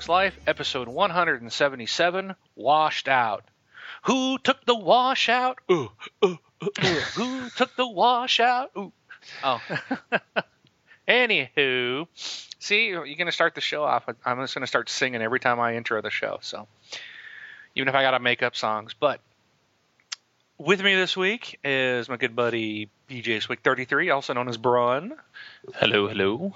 welcome to Xbox Live, episode 177, Washed Out. Who took the wash out? Ooh, ooh, ooh, ooh. Who took the wash out? Ooh. Oh. Anywho, see, you're going to start the show off. I'm just going to start singing every time I intro the show. So, even if I got to make up songs. But with me this week is my good buddy BJ Swick 33, also known as Brun. Hello, hello.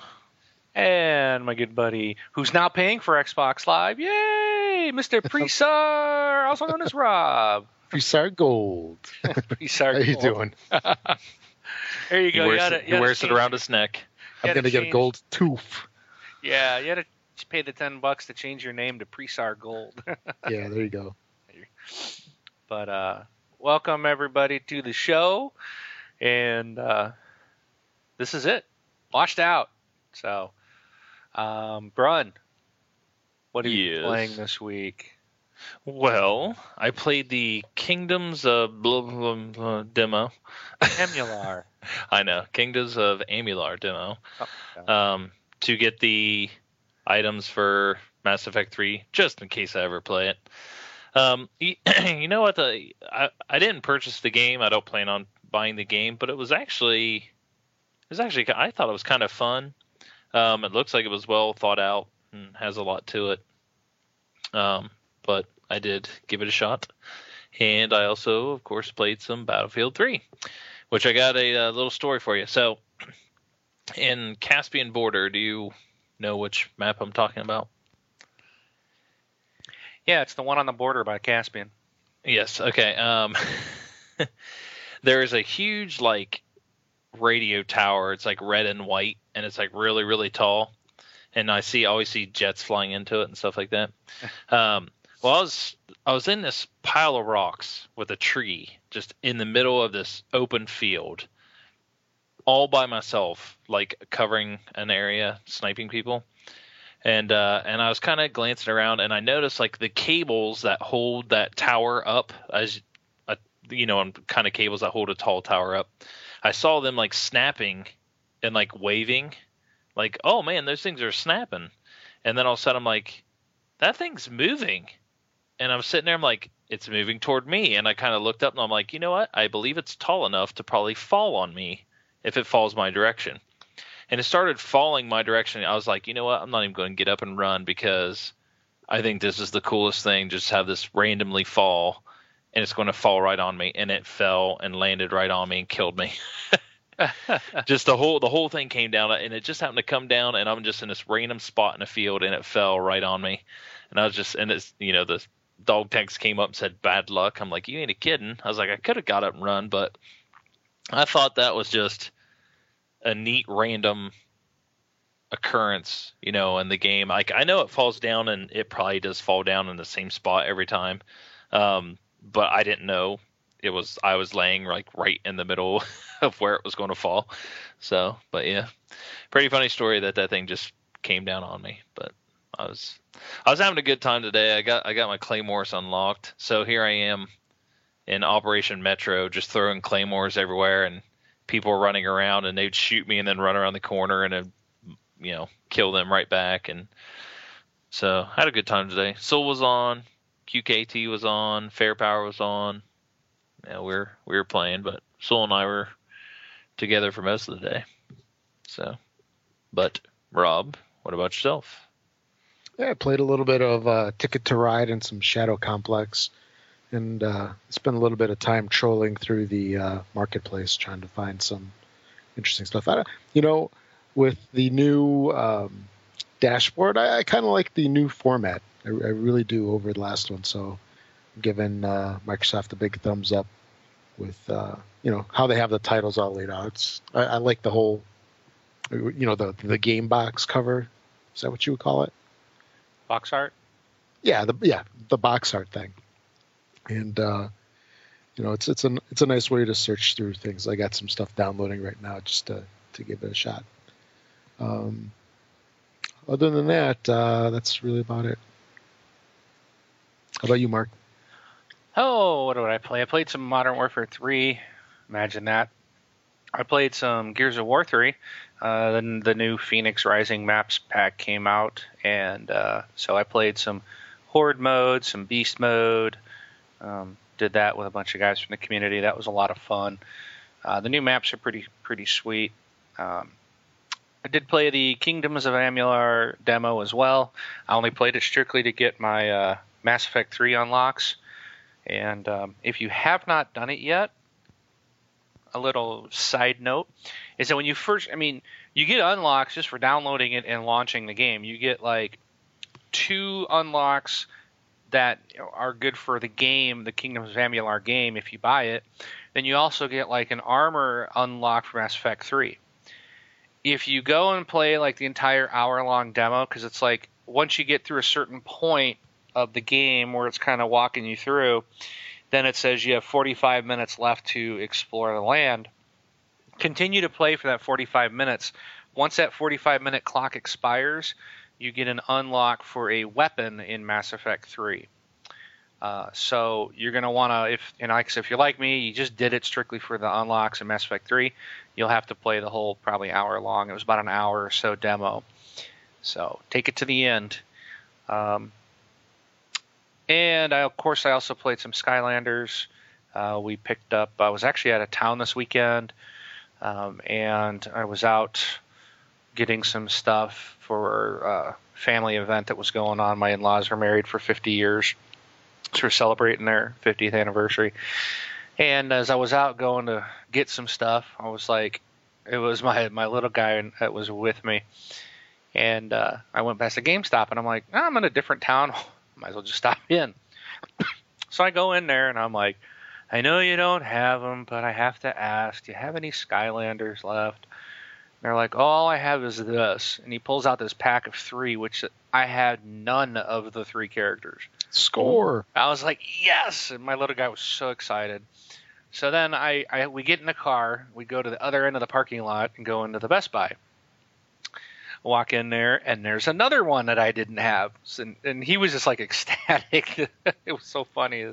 And my good buddy, who's now paying for Xbox Live, yay, Mr. Presar, also known as Rob. Presar Gold. Presar How you doing? There you He go. wears, you gotta, you he gotta wears it around his neck. I'm gotta gonna get a gold tooth. Yeah, you had to pay the ten bucks to change your name to Presar Gold. Yeah, there you go. but uh, welcome everybody to the show, and uh, this is it. Washed out. So, um, Brun, what are you playing this week? Well, I played the Kingdoms of blah, blah, blah demo. Emular. I know, Kingdoms of Amalur demo. Oh, Um, to get the items for Mass Effect 3, just in case I ever play it. Um, y- you know what? The I, I didn't purchase the game. I don't plan on buying the game, but it was actually it was actually I thought it was kind of fun. Um, it looks like it was well thought out and has a lot to it. Um, but I did give it a shot, and I also, of course, played some Battlefield 3, which I got a, uh little story for you. So, in Caspian Border, do you know which map I'm talking about? yeah, it's the one on the border by Caspian. Yes. Okay. Um, there is a huge like radio tower. It's like red and white, and it's like really really tall. And I see always see jets flying into it and stuff like that. Um, well, I was I was in this pile of rocks with a tree just in the middle of this open field, all by myself, like covering an area, sniping people and uh, and I was kind of glancing around, and I noticed like the cables that hold that tower up, as a, you know, kind of cables that hold a tall tower up. I saw them like snapping and like waving, like oh man, those things are snapping, and then all of a sudden I'm like, that thing's moving, and I'm sitting there, I'm like, it's moving toward me, and I kind of looked up and I'm like, you know what? I believe it's tall enough to probably fall on me if it falls my direction and it started falling my direction. I was like, you know what? I'm not even going to get up and run because I think this is the coolest thing. Just have this randomly fall, and it's going to fall right on me. And it fell and landed right on me and killed me. just the whole the whole thing came down, and it just happened to come down, and I'm just in this random spot in the field, and it fell right on me. And I was just, and it's you know the dog tags came up and said bad luck. I'm like, you ain't a kidding. I was like, I could have got up and run, but I thought that was just a neat random occurrence, you know, in the game. Like I know it falls down and it probably does fall down in the same spot every time. Um, but I didn't know it was I was laying like right in the middle of where it was going to fall. So, but yeah. Pretty funny story that that thing just came down on me, but I was I was having a good time today. I got I got my claymores unlocked. So here I am in Operation Metro just throwing claymores everywhere and people were running around and they'd shoot me and then run around the corner and I'd, you know kill them right back and so I had a good time today. Soul was on, QKT was on, Fair Power was on. Yeah, we were we were playing, but Soul and I were together for most of the day. So, but Rob, what about yourself? Yeah, I played a little bit of uh, Ticket to Ride and some Shadow Complex, and uh, spent a little bit of time trolling through the uh, marketplace trying to find some interesting stuff. I, you know, with the new um, dashboard, I, I kind of like the new format. I, I really do over the last one. So, I'm giving uh, Microsoft a big thumbs up with uh, you know how they have the titles all laid out. It's, I, I like the whole, you know, the the game box cover. Is that what you would call it? Box art. yeah the yeah the box art thing and uh you know it's it's a it's a nice way to search through things i got some stuff downloading right now just to to give it a shot um other than that uh that's really about it how about you mark Oh, what did I play? I played some Modern Warfare 3. Imagine that. I played some Gears of War 3. Uh, then the new Phoenix Rising maps pack came out, and uh, so I played some Horde mode, some Beast mode. Um, did that with a bunch of guys from the community. That was a lot of fun. Uh, the new maps are pretty pretty sweet. Um, I did play the Kingdoms of Amalur demo as well. I only played it strictly to get my uh, Mass Effect 3 unlocks. And um, if you have not done it yet, a little side note is that when you first, I mean, you get unlocks just for downloading it and launching the game. You get like two unlocks that are good for the game, the Kingdoms of Amalur game, if you buy it. Then you also get like an armor unlock for Mass Effect 3. If you go and play like the entire hour long demo, because it's like once you get through a certain point of the game where it's kind of walking you through, then it says you have 45 minutes left to explore the land. Continue to play for that 45 minutes. Once that 45 minute clock expires, you get an unlock for a weapon in Mass Effect 3. Uh, so you're going to want to, if and like, if you're like me, you just did it strictly for the unlocks in Mass Effect 3. You'll have to play the whole probably hour long. It was about an hour or so demo. So take it to the end. Um, and I, of course, I also played some Skylanders. Uh, we picked up. I was actually out of town this weekend, um, and I was out getting some stuff for a family event that was going on. My in-laws are married for 50 years, we're celebrating their 50th anniversary. And as I was out going to get some stuff, I was like, it was my my little guy that was with me, and uh, I went past a GameStop, and I'm like, oh, I'm in a different town might as well just stop in. so I go in there and I'm like, I know you don't have them, but I have to ask, do you have any Skylanders left? And they're like, all I have is this. And he pulls out this pack of three, which I had none of the three characters. Score. I was like, yes! And my little guy was so excited. So then I, I we get in the car, we go to the other end of the parking lot and go into the Best Buy walk in there and there's another one that I didn't have, and, and he was just like ecstatic. it was so funny.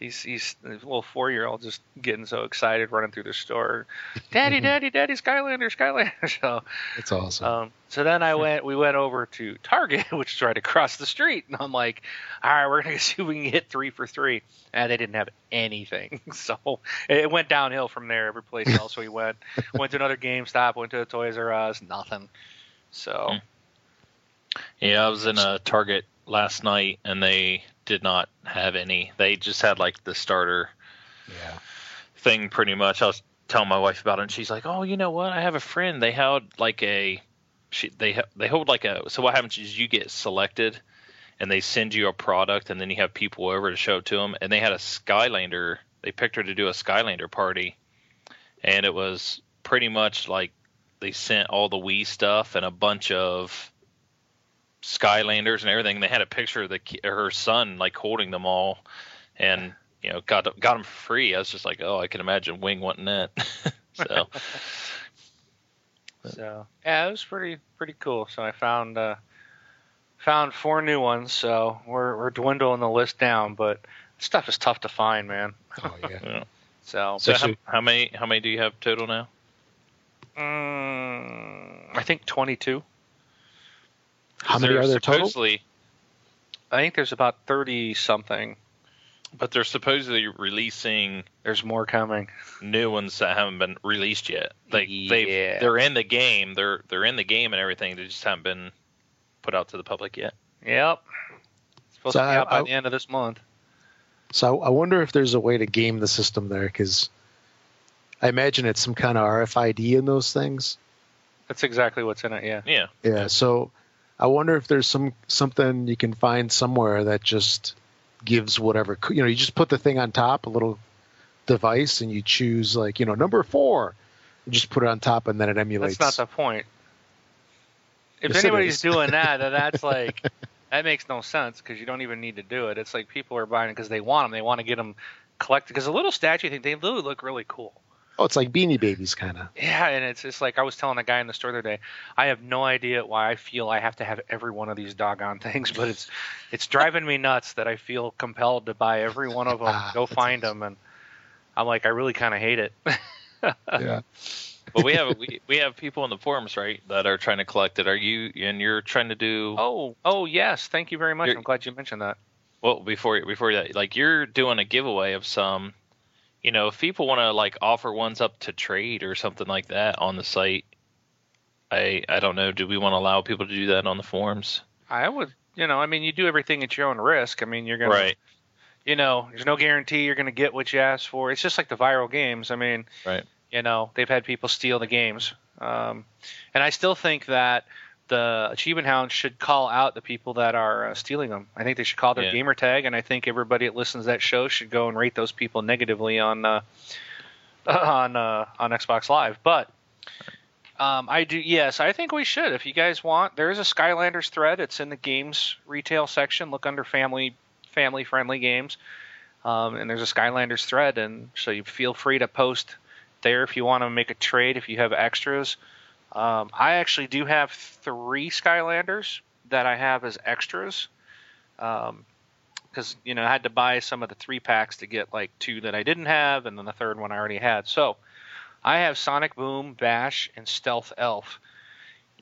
He's he's a little four year old just getting so excited running through the store. Daddy, daddy, daddy, Skylander, Skylander. So that's awesome. Um, so then I went. We went over to Target, which is right across the street, and I'm like, all right, we're gonna see if we can get three for three. And they didn't have anything, so it went downhill from there. Every place else we went, went to another GameStop, went to a Toys R Us, nothing. So. Hmm. Yeah, I was in a Target last night and they did not have any. They just had like the starter yeah. thing pretty much. I was telling my wife about it and she's like, "Oh, you know what? I have a friend. They held like a she, they ha- they hold like a so what happens is you get selected and they send you a product and then you have people over to show it to them and they had a Skylander. They picked her to do a Skylander party and it was pretty much like they sent all the Wii stuff and a bunch of Skylanders and everything. They had a picture of the her son like holding them all, and you know got got them free. I was just like, oh, I can imagine Wing wanting that. so. so yeah, it was pretty pretty cool. So I found uh, found four new ones. So we're we're dwindling the list down, but stuff is tough to find, man. Oh yeah. yeah. So, so how, how, many how many do you have total now? Mm, I think 22. How many are there total? I think there's about 30 something. But they're supposedly releasing. There's more coming. New ones that haven't been released yet. Like yeah. they they're in the game. They're they're in the game and everything. They just haven't been put out to the public yet. Yep. It's supposed so to be out by I, the end of this month. So I wonder if there's a way to game the system there because I imagine it's some kind of RFID in those things. That's exactly what's in it. Yeah. Yeah. Yeah. So I wonder if there's some something you can find somewhere that just gives whatever you know. You just put the thing on top, a little device, and you choose like you know number four. You just put it on top, and then it emulates. That's not the point. If yes, anybody's doing that, that's like that makes no sense because you don't even need to do it. It's like people are buying it because they want them. They want to get them collected because a little statue thing they really look really cool. Oh, it's like Beanie Babies, kind of. Yeah, and it's just like I was telling a guy in the store the other day. I have no idea why I feel I have to have every one of these doggone things, but it's it's driving me nuts that I feel compelled to buy every one of them, ah, go find them, and I'm like, I really kind of hate it. yeah. but we have we, we have people in the forums, right, that are trying to collect it. Are you and you're trying to do? Oh, oh yes. Thank you very much. I'm glad you mentioned that. Well, before before that, like you're doing a giveaway of some. You know, if people want to like offer ones up to trade or something like that on the site, I I don't know. Do we want to allow people to do that on the forums? I would, you know, I mean, you do everything at your own risk. I mean, you're gonna, Right. you know, there's no guarantee you're gonna get what you ask for. It's just like the viral games. I mean, Right. you know, they've had people steal the games, um, and I still think that the achievement hounds should call out the people that are uh, stealing them. I think they should call their Yeah. gamer tag, and I think everybody that listens to that show should go and rate those people negatively on uh, on uh, on Xbox Live. But um, I do, yes, I think we should. If you guys want, there is a Skylanders thread. It's in the games retail section. Look under family family friendly games, um, and there's a Skylanders thread, and so you feel free to post there if you want to make a trade. If you have extras, um, I actually do have three Skylanders that I have as extras. Um, because you know I had to buy some of the three packs to get like two that I didn't have, and then the third one I already had. So I have Sonic Boom, Bash, and Stealth Elf.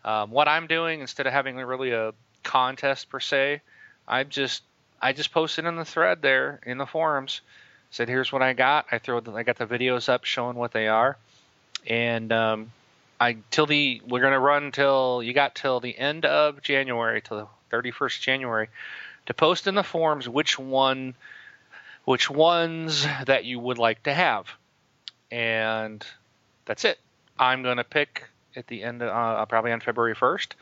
Um, what I'm doing instead of having really a contest per se, I just I just posted in the thread there in the forums. Said here's what I got. I throw the, I got the videos up showing what they are, and um, I till the we're gonna run till you got till the end of January till the 31st January to post in the forums which one which ones that you would like to have. And that's it. I'm to pick at the end of, uh, probably on february 1st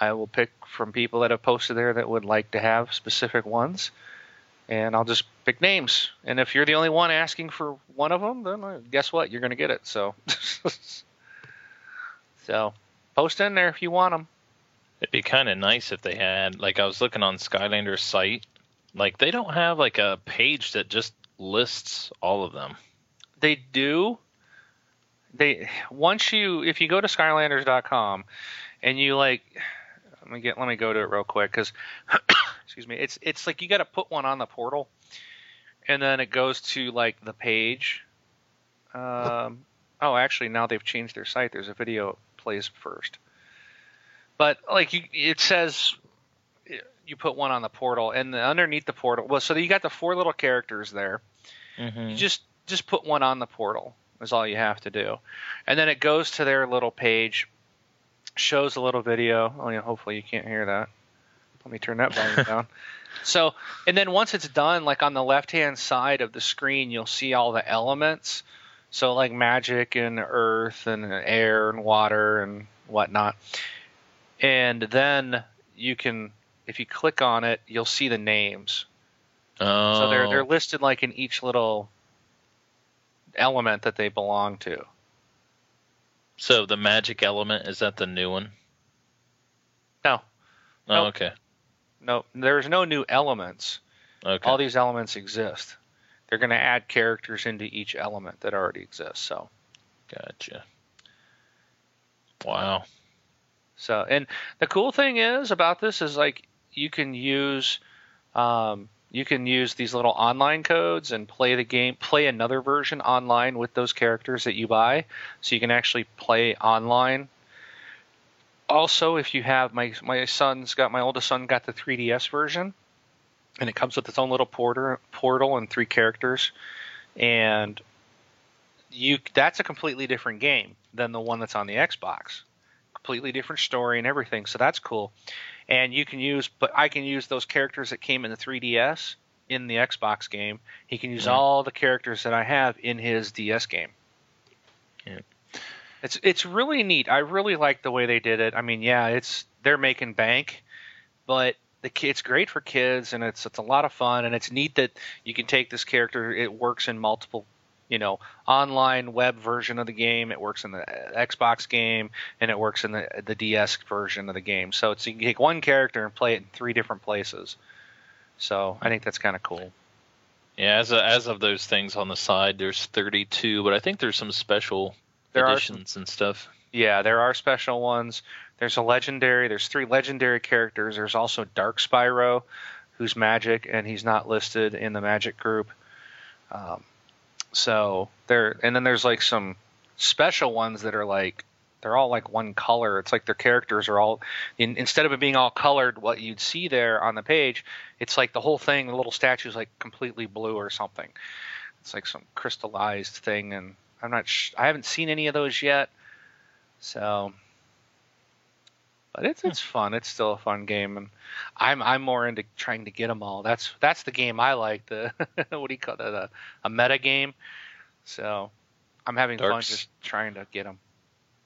i will pick from people that have posted there that would like to have specific ones. And i'll just pick names. And if you're the only one asking for one of them then uh, guess what? You're going to get it so so post in there if you want them It'd be kind of nice if they had like I was looking on Skylander's site, like they don't have like a page that just lists all of them. they do. They once you if you go to skylanders.com and you like let me get let me go to it real quick because excuse me it's it's like you got to put one on the portal and then it goes to like the page. Um oh actually now they've changed their site. There's a video plays first. But like you it says you put one on the portal and the, underneath the portal well so you got the four little characters there. Mm-hmm. you just just put one on the portal is all you have to do. And then it goes to their little page shows a little video. Oh yeah hopefully you can't hear that. Let me turn that volume down. So and then once it's done like on the left hand side of the screen you'll see all the elements so like magic and earth and air and water and whatnot and then you can if you click on it you'll see the names Oh, so they're oh. they're listed like in each little element that they belong to. so the magic element is that the new one? No, Oh, Nope. okay, no, there's no new elements. okay. All these elements exist. They're going to add characters into each element that already exists. So, Gotcha. Wow. so and the cool thing is about this is like you can use um, you can use these little online codes and play the game, play another version online with those characters that you buy. So you can actually play online. Also, if you have my my son's got my oldest son got the 3DS version, and it comes with its own little porter, portal and three characters, and you that's a completely different game than the one that's on the Xbox. Completely different story and everything, so that's cool and you can use but I can use those characters that came in the 3DS in the Xbox game. He can use all the characters that I have in his DS game. Yeah. It's it's really neat. I really like the way they did it. I mean, yeah, it's they're making bank, but the it's great for kids and it's it's a lot of fun and it's neat that you can take this character. It works in multiple you know online web version of the game. It works in the uh, xbox game and it works in the the ds version of the game. So it's you can take one character and play it in three different places. So i think that's kind of cool. Yeah, as a, as of those things on the side, there's 32, but I think there's some special There editions and stuff. yeah there are special ones there's a legendary there's three legendary characters there's also dark spyro who's magic and he's not listed in the magic group um, so there and then there's like some special ones that are like they're all like one color. It's like their characters are all in, instead of it being all colored, what you'd see there on the page, it's like the whole thing, the little statue is like completely blue or something. It's like some crystallized thing, and I'm not. Sh- I haven't seen any of those yet, so. But it's it's fun. It's still a fun game, and I'm I'm more into trying to get them all. That's that's the game I like. The what do you call that? A, a meta game. So I'm having fun just trying to get them.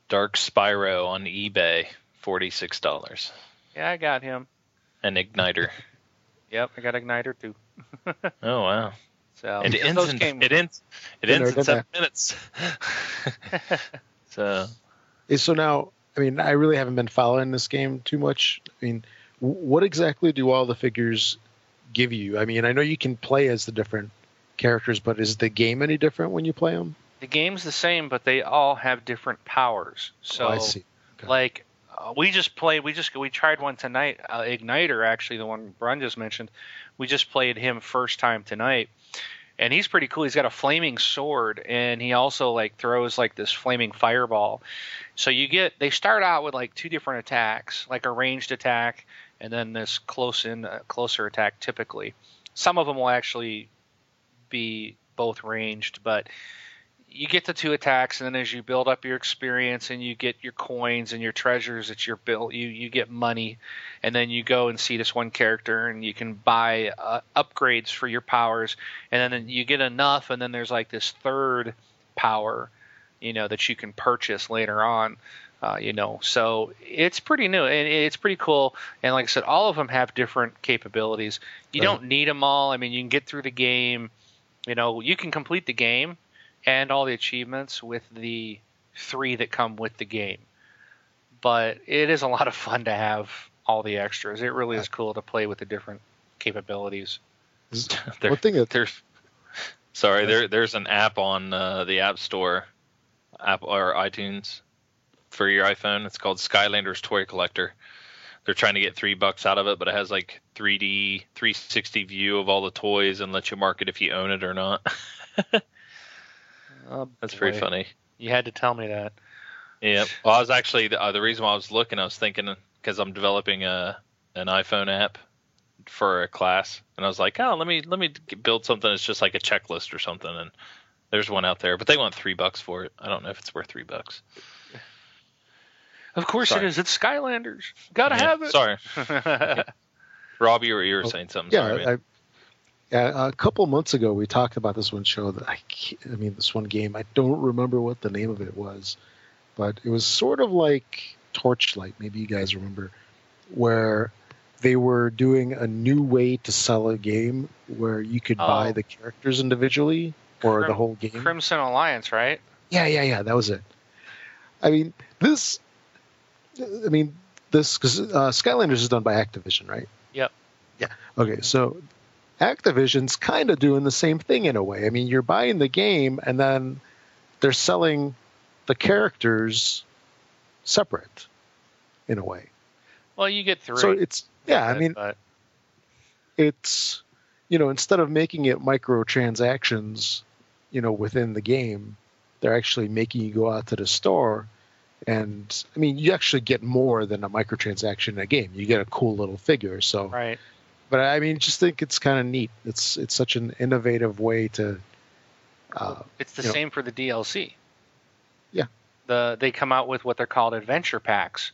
Dark Spyro on eBay, forty six dollars. Yeah, I got him. An igniter. Yep, I got Igniter too. Oh wow! So It ends. In, games. it ends. It ends in dinner. seven minutes. so so now, I mean, I really haven't been following this game too much. I mean, what exactly do all the figures give you? I mean, I know you can play as the different characters, but is the game any different when you play them? the game's the same, but they all have different powers. So oh, I see. Okay. like uh, we just played we just we tried one tonight uh, igniter actually the one brun just mentioned we just played him first time tonight and he's pretty cool. He's got a flaming sword and he also like throws like this flaming fireball. So you get they start out with like two different attacks like a ranged attack and then this close in uh, closer attack typically. Some of them will actually be both ranged but you get the two attacks, and then as you build up your experience and you get your coins and your treasures that you're built, you you get money, and then you go and see this one character, and you can buy uh, upgrades for your powers, and then you get enough, and then there's like this third power, you know, that you can purchase later on. Uh, you know, so it's pretty new and it's pretty cool. And like I said, all of them have different capabilities. You Right. don't need them all. I mean, you can get through the game. You know, you can complete the game and all the achievements with the three that come with the game. But it is a lot of fun to have all the extras. It really is cool to play with the different capabilities. there, One thing that there's. Sorry, there there's an app on uh, the App Store, app or iTunes, for your iPhone. It's called Skylanders Toy Collector. They're trying to get three bucks out of it, but it has like 3D 360 view of all the toys and lets you mark it if you own it or not. Oh, That's pretty funny. You had to tell me that. Yeah. Well, I was actually the, uh, the reason why I was looking. I was thinking because I'm developing a an iPhone app for a class, and I was like, oh, let me let me build something that's just like a checklist or something. And there's one out there, but they want three bucks for it. I don't know if it's worth three bucks. Of course Sorry. it is. It's Skylanders. Gotta Yeah, have it. Sorry, Rob, you were you were saying something. yeah, Sorry. I, yeah, a couple months ago we talked about this one show that I, I mean, this one game. I don't remember what the name of it was, but it was sort of like Torchlight. Maybe you guys remember, where they were doing a new way to sell a game where you could buy Oh. the characters individually or the whole game. Crimson Alliance, right? Yeah, yeah, yeah. That was it. I mean, this. I mean, this because uh, Skylanders is done by Activision, right? Yep. Yeah. Okay, so Activision's kind of doing the same thing in a way. I mean, you're buying the game, and then they're selling the characters separate, in a way. Well, you get three. So it's yeah. I mean, but it's you know instead of making it microtransactions you know within the game they're actually making you go out to the store and i mean you actually get more than a microtransaction in a game you get a cool little figure so right. But i mean just think it's kind of neat it's it's such an innovative way to uh, It's the you know- same for the DLC. Yeah. The they come out with what they're called adventure packs,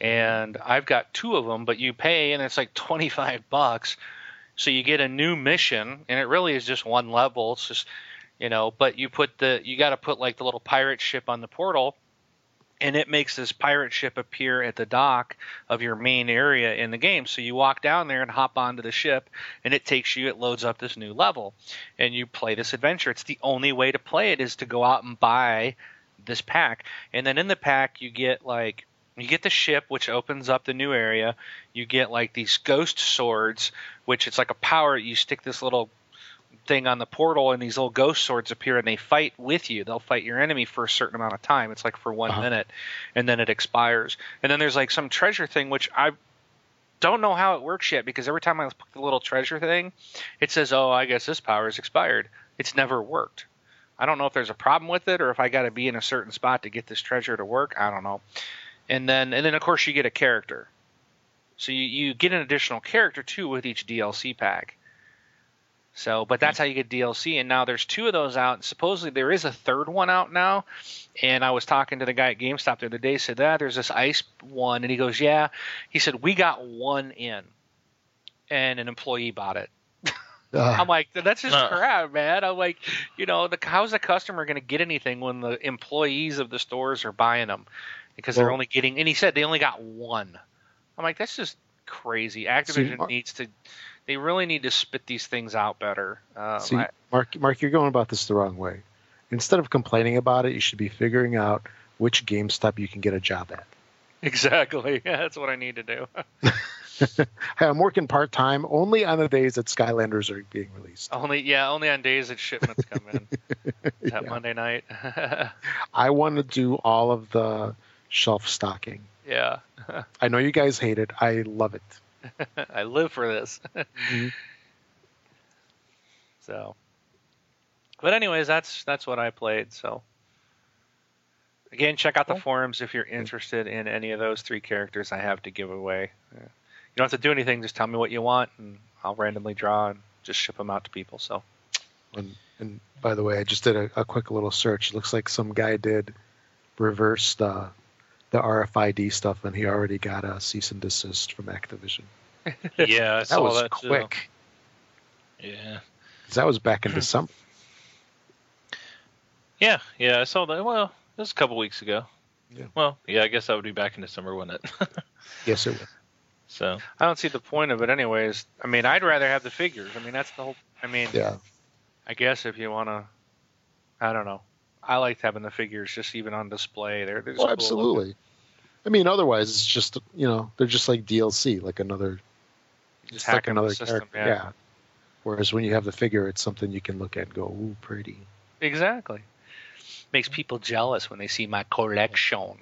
and I've got two of them. But you pay, and it's like twenty five bucks. So you get a new mission, and it really is just one level. It's just you know, but you put the you got to put like the little pirate ship on the portal, and it makes this pirate ship appear at the dock of your main area in the game. So you walk down there and hop onto the ship, and it takes you. It loads up this new level and you play this adventure. It's the only way to play it is to go out and buy this pack. And then in the pack you get like you get the ship which opens up the new area. You get like these ghost swords which it's like a power you stick this little thing on the portal and these little ghost swords appear and they fight with you. They'll fight your enemy for a certain amount of time. It's like for 1 Uh-huh. minute and then it expires. And then there's like some treasure thing which I don't know how it works yet because every time I put the little treasure thing, it says, "Oh, I guess this power is expired." It's never worked. I don't know if there's a problem with it or if I got to be in a certain spot to get this treasure to work. I don't know. And then and then of course you get a character. So you, you get an additional character too with each DLC pack. So, but that's how you get DLC. And now there's two of those out. Supposedly there is a third one out now. And I was talking to the guy at GameStop the other day. Said that there's this ice one, and he goes, "Yeah." He said we got one in, and an employee bought it. Uh, I'm like, that's just Uh. crap, man. I'm like, you know, the how's the customer going to get anything when the employees of the stores are buying them because they're only getting? And he said they only got one. I'm like, that's just crazy. Activision Mark- needs to. They really need to spit these things out better. Um, See, I- Mark, Mark, you're going about this the wrong way. Instead of complaining about it, you should be figuring out which GameStop you can get a job at. exactly. Yeah, that's what I need to do. Hey, I'm working part time only on the days that Skylanders are being released. only, yeah, only on days that shipments come in. that Yeah. Monday night. I want to do all of the shelf stocking. yeah, I know you guys hate it. I love it. I live for this. Mhm. So, but anyways, that's that's what I played. So, again, check out the forums if you're interested in any of those three characters I have to give away. You don't have to do anything; just tell me what you want, and I'll randomly draw and just ship them out to people. So, And, and by the way, I just did a, a quick little search. Looks like some guy did reverse the the RFID stuff, and he already got a cease and desist from Activision. Yeah, I That saw was that too. quick. Yeah. 'Cause That was back in hmm. December. Yeah, yeah, I saw that. Well, it was a couple weeks ago. Yeah. Well, yeah, I guess that would be back in December, wouldn't it? Yes, it was. so, I don't see the point of it, anyways. I mean, I'd rather have the figures. I mean, that's the whole. I mean, Yeah. I guess if you want to, I don't know. I liked having the figures just even on display. They're, they're just Oh, cool absolutely. I mean, otherwise it's just you know they're just like DLC, like another. Just it's like another system. character. Yeah. Whereas when you have the figure, it's something you can look at and go, "Ooh, pretty." exactly. Makes people jealous when they see my collection.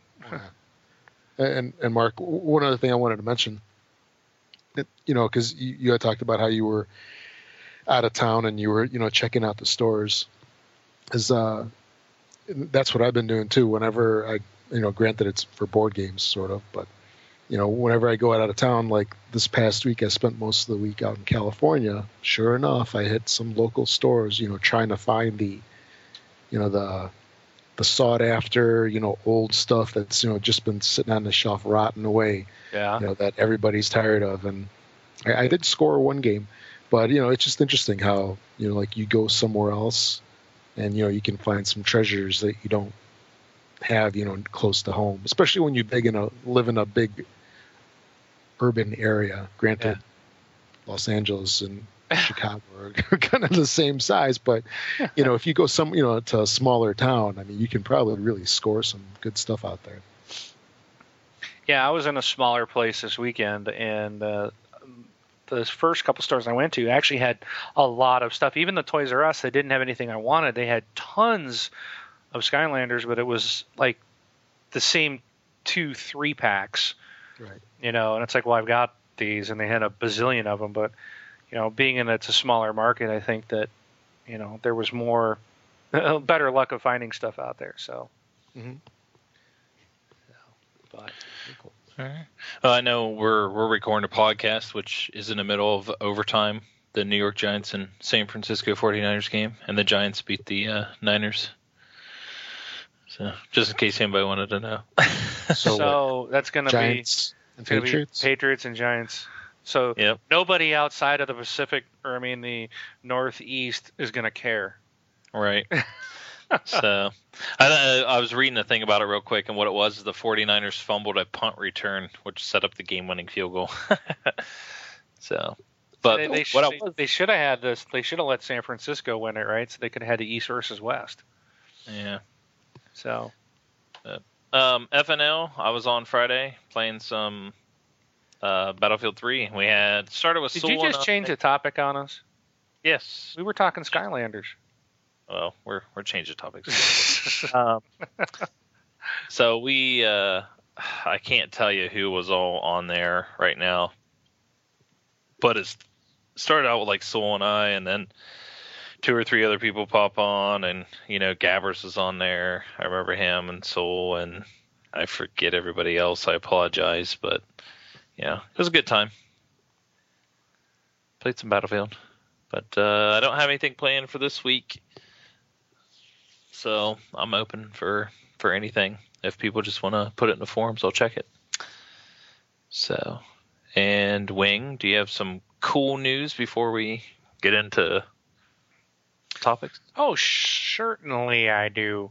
and and Mark, one other thing I wanted to mention, you know, because you, you had talked about how you were out of town and you were you know checking out the stores, is uh, that's what I've been doing too. Whenever I, you know, granted it's for board games sort of, but you know, whenever I go out of town, like this past week, I spent most of the week out in California. Sure enough, I hit some local stores, you know, trying to find the, you know, the the sought after, you know, old stuff that's you know just been sitting on the shelf rotting away, Yeah. you know, that everybody's tired of. And I, I did score one game, but you know, it's just interesting how you know, like you go somewhere else, and you know, you can find some treasures that you don't have, you know, close to home, especially when you big in a live in a big urban area. Granted, Los Angeles and Chicago are kind of the same size, but you know, if you go some, you know, to a smaller town, I mean, you can probably really score some good stuff out there. Yeah, I was in a smaller place this weekend, and uh, the first couple stores I went to actually had a lot of stuff. Even the Toys R Us, they didn't have anything I wanted. They had tons of Skylanders, but it was like the same two, three packs. Right. You know, and it's like, well, I've got these, and they had a bazillion of them. But you know, being in it's a smaller market, I think that you know there was more better luck of finding stuff out there. So, Mhm. but Alright. Uh, I know we're we're recording a podcast, which is in the middle of overtime. The New York Giants and San Francisco 49ers game, and the Giants beat the uh, Niners. So, just in case anybody wanted to know. So, so that's going to be and It's gonna Patriots. be Patriots and Giants. So Yep. nobody outside of the Pacific, or I mean the Northeast, is going to care. Right. so, I, I was reading the thing about it real quick, and what it was is the 49ers fumbled a punt return, which set up the game-winning field goal. so, but they, they, what I was, they should have had this. They should have let San Francisco win it, right? So they could have had the East versus West. yeah. So Um, FNL, I was on Friday playing some uh, Battlefield 3. We had started with did Soul you just change the topic on us? Yes. We were talking Skylanders. Well, we're we're changing topics. um, so we, uh, I can't tell you who was all on there right now, but it started out with like Soul and I, and then two or three other people pop on, and you know Gabbers is on there. I remember him and Soul, and I forget everybody else. I apologize, but yeah, it was a good time. Played some Battlefield, but uh, I don't have anything planned for this week, so I'm open for for anything. If people just want to put it in the forums, I'll check it. So, and Wing, do you have some cool news before we get into topics? Oh, certainly I do.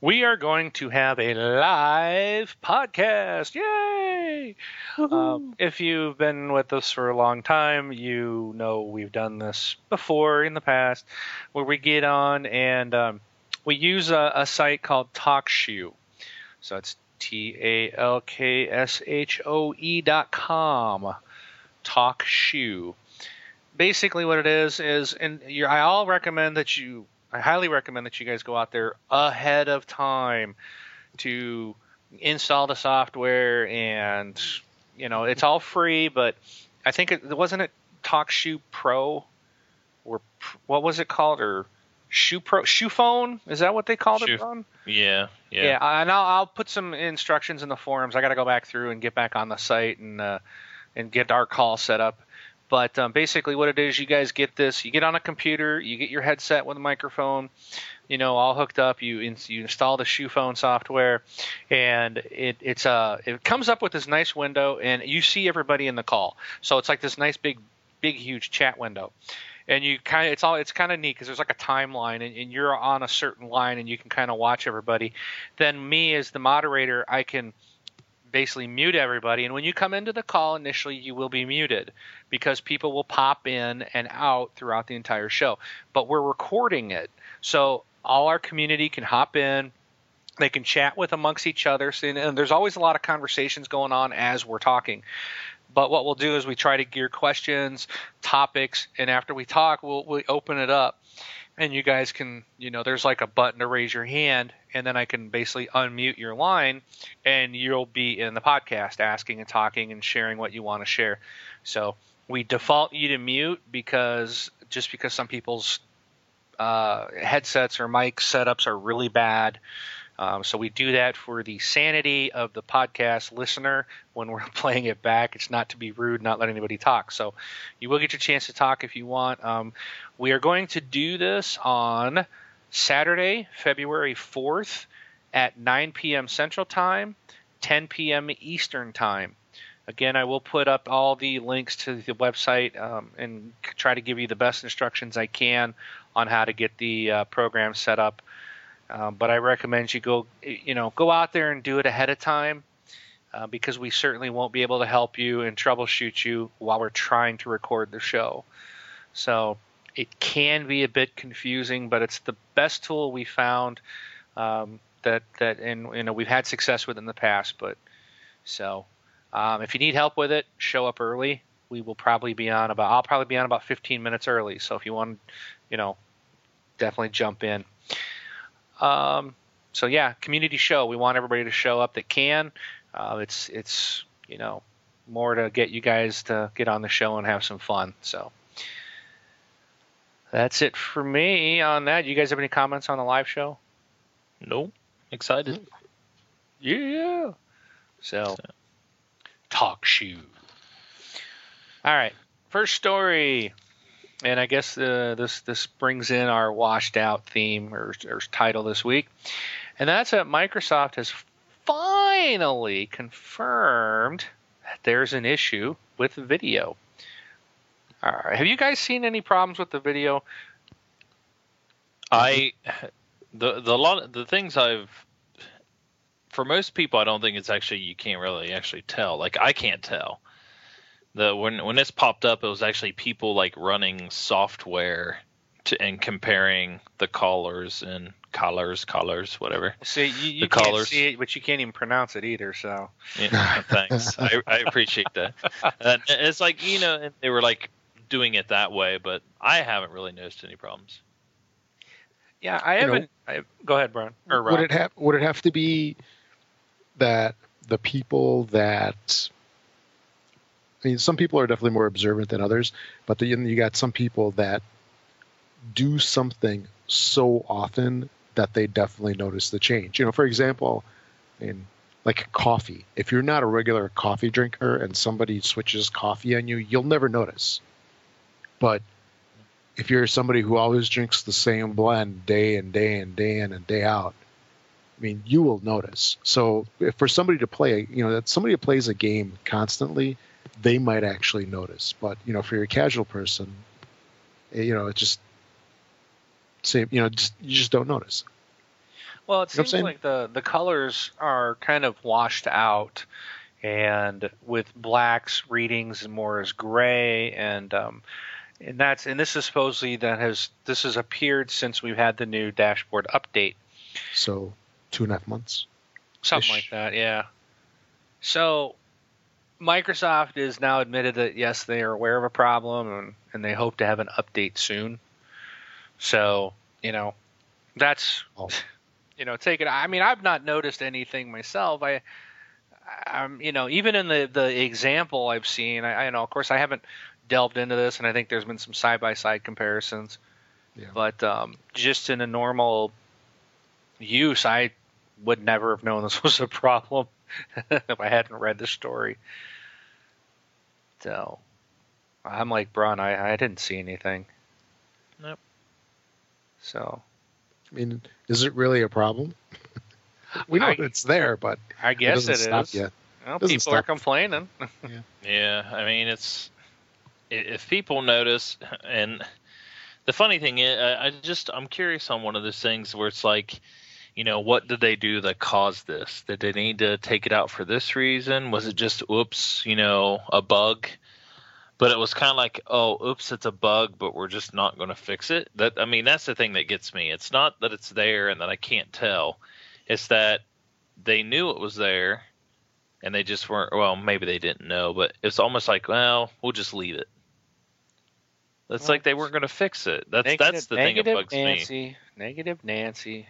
We are going to have a live podcast. Yay! Um, if you've been with us for a long time, you know we've done this before in the past, where we get on and um, we use a, a site called TalkShoe. So it's T A L K S H O E dot com. TalkShoe. Basically, what it is is, and I all recommend that you, I highly recommend that you guys go out there ahead of time to install the software, and you know it's all free. But I think it wasn't it TalkShoe Pro, or what was it called, or Shoe Pro Shoe Phone? Is that what they called Shoe, it, Ron? Yeah, yeah. Yeah, and I'll, I'll put some instructions in the forums. I got to go back through and get back on the site and uh, and get our call set up. But um, basically, what it is, you guys get this. You get on a computer, you get your headset with a microphone, you know, all hooked up. You in, you install the Shoe Phone software, and it it's uh it comes up with this nice window, and you see everybody in the call. So it's like this nice big big huge chat window and you kind of it's all it's kind of neat because there's like a timeline and, and, you're on a certain line and you can kind of watch everybody then me as the moderator i can basically mute everybody. And when you come into the call initially you will be muted because people will pop in and out throughout the entire show. But we're recording it. So all our community can hop in. They can chat with amongst each other. And there's always a lot of conversations going on as we're talking. But what we'll do is we try to gear questions, topics, and after we talk, we'll, we open it up, and you guys can, you know, there's like a button to raise your hand, and then I can basically unmute your line, and you'll be in the podcast asking and talking and sharing what you want to share. So we default you to mute because just because some people's uh, headsets or mic setups are really bad. Um, so we do that for the sanity of the podcast listener when we're playing it back. It's not to be rude, not let anybody talk. So you will get your chance to talk if you want. Um, we are going to do this on Saturday, February 4th at 9 p.m. Central Time, 10 p.m. Eastern Time. Again, I will put up all the links to the website um, and try to give you the best instructions I can on how to get the uh, program set up. Um, but I recommend you go, you know, go out there and do it ahead of time uh, because we certainly won't be able to help you and troubleshoot you while we're trying to record the show. So it can be a bit confusing, but it's the best tool we found um, that that and you know we've had success with in the past. But so um, if you need help with it, show up early. We will probably be on about I'll probably be on about 15 minutes early. So if you want, you know, definitely jump in. Um, so yeah, community show. We want everybody to show up that can. Uh, it's it's you know more to get you guys to get on the show and have some fun. So that's it for me on that. You guys have any comments on the live show? Nope. Excited. Yeah. So, TalkShoe. All right. First story and I guess uh, this this brings in our washed out theme or, or title this week, and that's that Microsoft has finally confirmed that there's an issue with video. All right, have you guys seen any problems with the video? I the the lot the things I've for most people I don't think it's actually you can't really actually tell. Like I can't tell the when when this popped up, it was actually people like running software to, and comparing the callers and collars, collars, whatever. See, you, you can't collars. see it, but you can't even pronounce it either. So yeah, thanks, I, I, appreciate that. And it's like you know, they were like doing it that way, but I haven't really noticed any problems. Yeah, I haven't. You know, I, go ahead, Brian. Or Would it have? Would it have to be that the people that I mean, some people are definitely more observant than others, but you got some people that do something so often that they definitely notice the change. You know, for example, in like coffee. If you're not a regular coffee drinker and somebody switches coffee on you, you'll never notice. But if you're somebody who always drinks the same blend day and day and day in and day out, I mean, you will notice. So for somebody to play, you know, that somebody who plays a game constantly, they might actually notice. But you know, for your casual person, eh, you know, it just same, you know, just you just don't notice. Well, it You know seems like the the colors are kind of washed out, and with blacks readings more as gray, and um, and that's and this is supposedly that has this has appeared since we've had the new dashboard update, So two and a half months. something like that, yeah. So Microsoft is now admitted that yes, they are aware of a problem, and and they hope to have an update soon. So you know, that's Oh. you know, take it. I mean, I've not noticed anything myself. I, I'm, you know, even in the the example I've seen, I, I know, of course, I haven't delved into this, and I think there's been some side by side comparisons. Yeah. But um, just in a normal use, I would never have known this was a problem if I hadn't read the story. So, I'm like Brun. I I didn't see anything. Nope. So I mean, is it really a problem? we know I- it's there, but I it guess doesn't it stop is. yet. Well, Doesn't people are complaining. Yeah, I mean it's if people notice, and the funny thing is, I I just I'm curious on one of those things where it's like, you know, what did they do that caused this? Did they need to take it out for this reason? Was it just oops, you know, a bug? But it was kind of like, oh, oops, it's a bug, but we're just not going to fix it. That I mean, that's the thing that gets me. It's not that it's there and that I can't tell. It's that they knew it was there and they just weren't well maybe they didn't know but it's almost like well we'll just leave it it's Well, like they weren't going to fix it that's Negative- that's the thing that bugs me Nancy, Negative Nancy.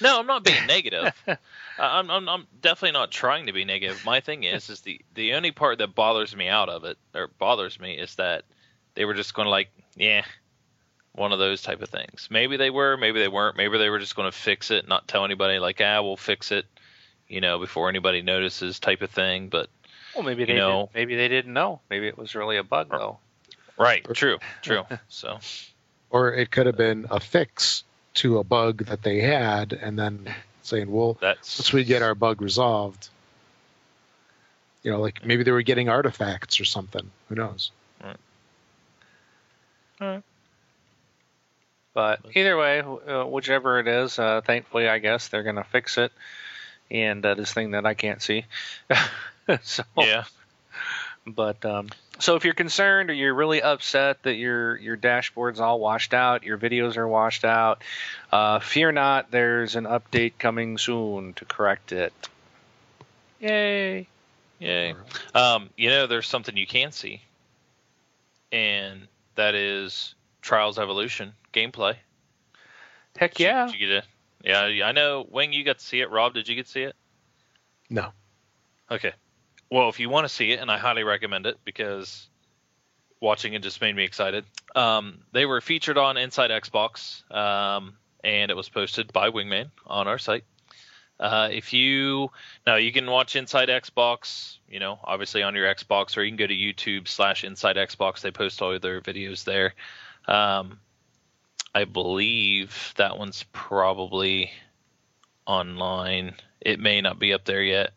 no i'm not being negative I- I'm, I'm i'm definitely not trying to be negative my thing is is the the only part that bothers me out of it or bothers me is that they were just going to like yeah one of those type of things maybe they were maybe they weren't maybe they were just going to fix it not tell anybody like ah we'll fix it you know before anybody notices type of thing but Well, maybe they You know- did, maybe they didn't know. Maybe it was really a bug Or- though. Right. True. True. So Or it could have been a fix to a bug that they had, and then saying, "Well, that's once we get our bug resolved, you know, like maybe they were getting artifacts or something. Who knows? But either way, uh, whichever it is, uh, thankfully, I guess they're gonna fix it. And uh, this thing that I can't see. so yeah. But um, so if you're concerned or you're really upset that your your dashboard's all washed out, your videos are washed out, uh, fear not. There's an update coming soon to correct it. Yay! Yay. Um, you know, there's something you can see, and that is Trials Evolution gameplay. Heck Did you- yeah! Did you get it? Yeah, I know. Wing, you got to see it. Rob, did you get to see it? No. Okay. Well, if you want to see it, and I highly recommend it because watching it just made me excited. Um, they were featured on Inside Xbox, um, and it was posted by Wingman on our site. Uh, if you now you can watch Inside Xbox, you know, obviously on your Xbox, or you can go to YouTube slash Inside Xbox. They post all their videos there. Um, I believe that one's probably online. It may not be up there yet,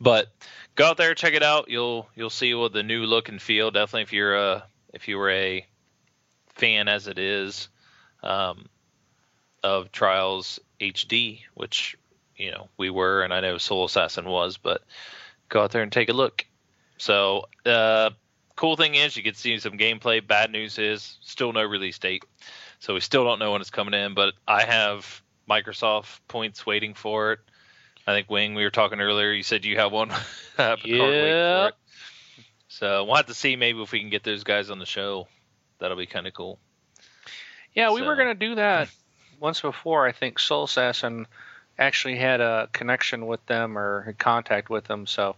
but go out there check it out. You'll you'll see what the new look and feel. Definitely, if you're a if you were a fan as it is um, of Trials HD, which you know we were, and I know Soul Assassin was, but go out there and take a look. So, uh, cool thing is you can see some gameplay. Bad news is still no release date, so we still don't know when it's coming in. But I have Microsoft points waiting for it. I think Wing, we were talking earlier. You said you have one. I have a card waiting for So we'll have to see maybe if we can get those guys on the show. That'll be kind of cool. Yeah, we were gonna do that once before. I think Soul Assassin actually had a connection with them or had contact with them. So,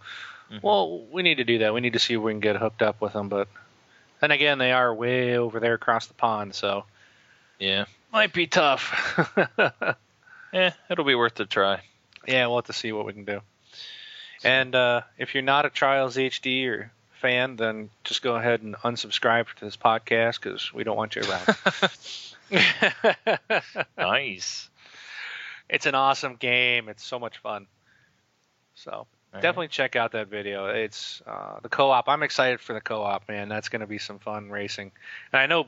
Mhm. well, we need to do that. We need to see if we can get hooked up with them. But then again, they are way over there across the pond. So, Yeah. Might be tough. Eh, it'll be worth a try. Yeah, we'll have to see what we can do. And uh, if you're not a Trials HD or fan, then just go ahead and unsubscribe to this podcast because we don't want you around. Nice. it's an awesome game. It's so much fun. So All right. definitely check out that video. It's uh, the co-op. I'm excited for the co-op, man. That's going to be some fun racing. And I know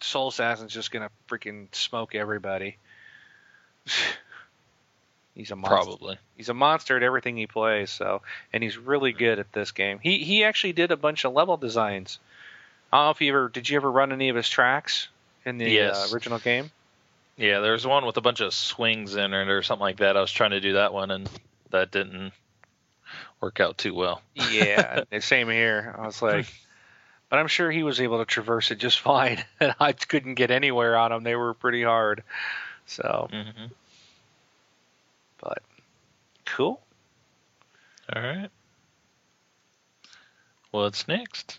Soul Assassin's just going to freaking smoke everybody. He's a monster. Probably. He's a monster at everything he plays. So, and he's really good at this game. He he actually did a bunch of level designs. I don't know if you ever did. You ever run any of his tracks in the Yes. uh, original game? Yeah, there's one with a bunch of swings in it or something like that. I was trying to do that one and that didn't work out too well. Yeah, same here. I was like, but I'm sure he was able to traverse it just fine. I couldn't get anywhere on them. They were pretty hard. So, hmm but cool. All right. What's next?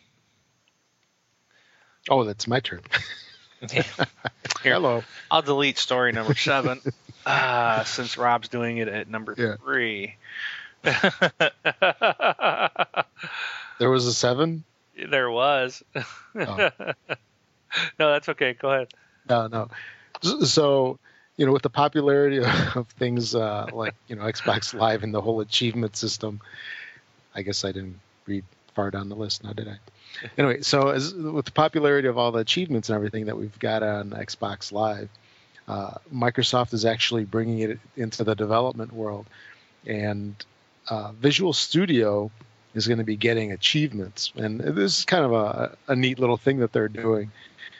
Oh, that's my turn. Here. Hello. I'll delete story number seven uh, since Rob's doing it at number Yeah. three. There was a seven. there was. Oh. no, that's okay. Go ahead. No, no. So, you know, with the popularity of things uh, like you know Xbox Live and the whole achievement system, I guess I didn't read far down the list, now did I? Anyway, so as with the popularity of all the achievements and everything that we've got on Xbox Live, uh, Microsoft is actually bringing it into the development world, and uh, Visual Studio is going to be getting achievements, and this is kind of a, a neat little thing that they're doing,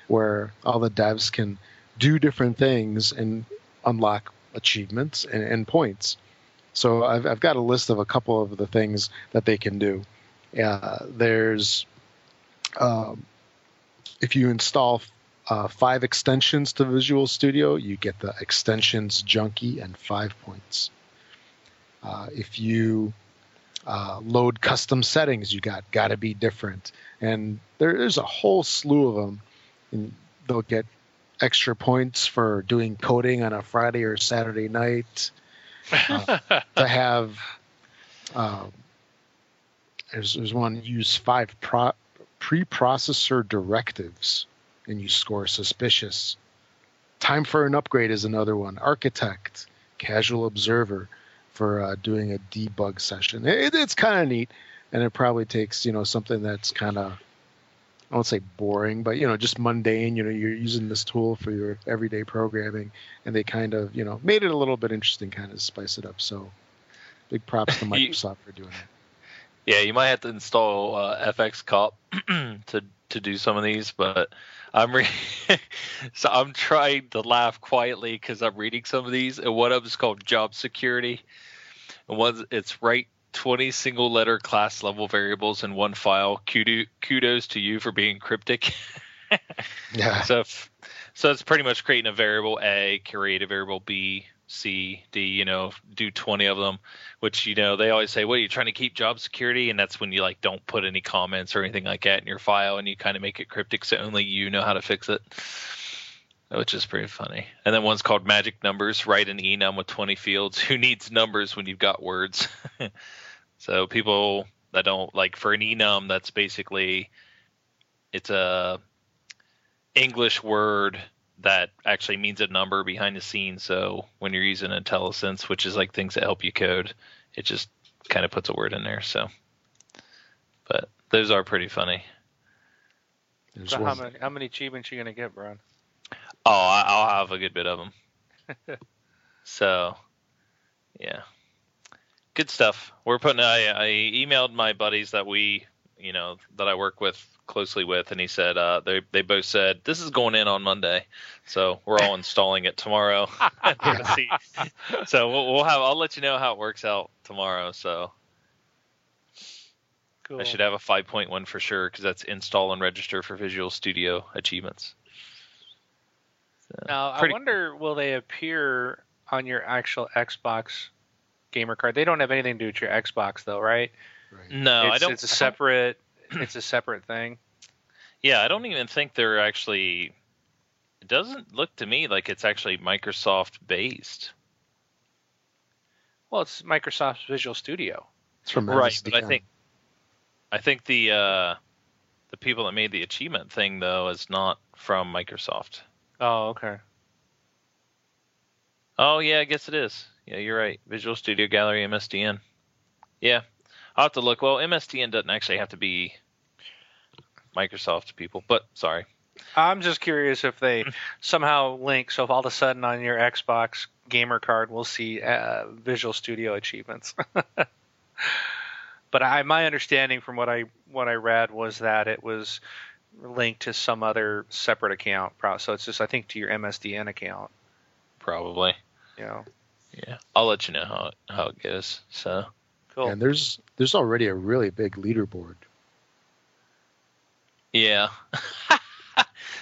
where all the devs can do different things and unlock achievements and, and points. So I've, I've got a list of a couple of the things that they can do. Uh, there's um, if you install uh, five extensions to Visual Studio, you get the extensions junkie and five points. Uh, if you uh, load custom settings, you got got to be different, and there is a whole slew of them. And they'll get extra points for doing coding on a Friday or Saturday night. Uh, to have um, there's, there's one use five pro, preprocessor directives and you score suspicious. Time for an upgrade is another one. Architect, casual observer for uh, doing a debug session. It, it's kind of neat, and it probably takes you know something that's kind of I won't say boring, but you know just mundane. You know you're using this tool for your everyday programming, and they kind of you know made it a little bit interesting, kind of spice it up. So big props to Microsoft for doing that. Yeah, you might have to install uh, FxCop to to do some of these, but I'm re- so I'm trying to laugh quietly because I'm reading some of these, and one of them is called Job Security, and one's it's write 20 single letter class level variables in one file. Kudos to you for being cryptic. Yeah. so so it's pretty much creating a variable A, create a variable B, C, D, you know, do 20 of them, which, you know, they always say, well, you're trying to keep job security. And that's when you like don't put any comments or anything like that in your file and you kind of make it cryptic so only you know how to fix it, which is pretty funny. And then one's called magic numbers, write an enum with 20 fields. Who needs numbers when you've got words? so people that don't like for an enum, that's basically, it's a, English word that actually means a number behind the scenes. So when you're using IntelliSense, which is like things that help you code, it just kind of puts a word in there. So, but those are pretty funny. So how many how many achievements you gonna get, Brian? Oh, I- I'll have a good bit of them. so, yeah, good stuff. We're putting. I, I emailed my buddies that we, you know, that I work with closely with, and he said uh, they they both said this is going in on Monday, so we're all installing it tomorrow. See. So we'll, we'll have. I'll let you know how it works out tomorrow. So Cool. I should have a 5.1 for sure because that's install and register for Visual Studio achievements. So, Now pretty- I wonder, will they appear on your actual Xbox gamer card? They don't have anything to do with your Xbox, though, right? right. No, it's, I don't. It's a I don't- separate. it's a separate thing. Yeah, I don't even think they're actually It doesn't look to me like it's actually Microsoft based. Well, it's Microsoft's Visual Studio. It's from Right, but I think I think the uh, the people that made the achievement thing though is not from Microsoft. Oh, okay. Oh yeah, I guess it is. Yeah, you're right. Visual Studio Gallery MSDN. Yeah, I'll have to look. Well, MSDN doesn't actually have to be Microsoft people, but sorry. I'm just curious if they somehow link. So if all of a sudden on your Xbox gamer card we'll see uh, Visual Studio achievements. but I, my understanding from what I what I read was that it was linked to some other separate account. So it's just I think to your MSDN account. Probably. Yeah. Yeah, I'll let you know how it, how it goes. So cool. And there's there's already a really big leaderboard. yeah.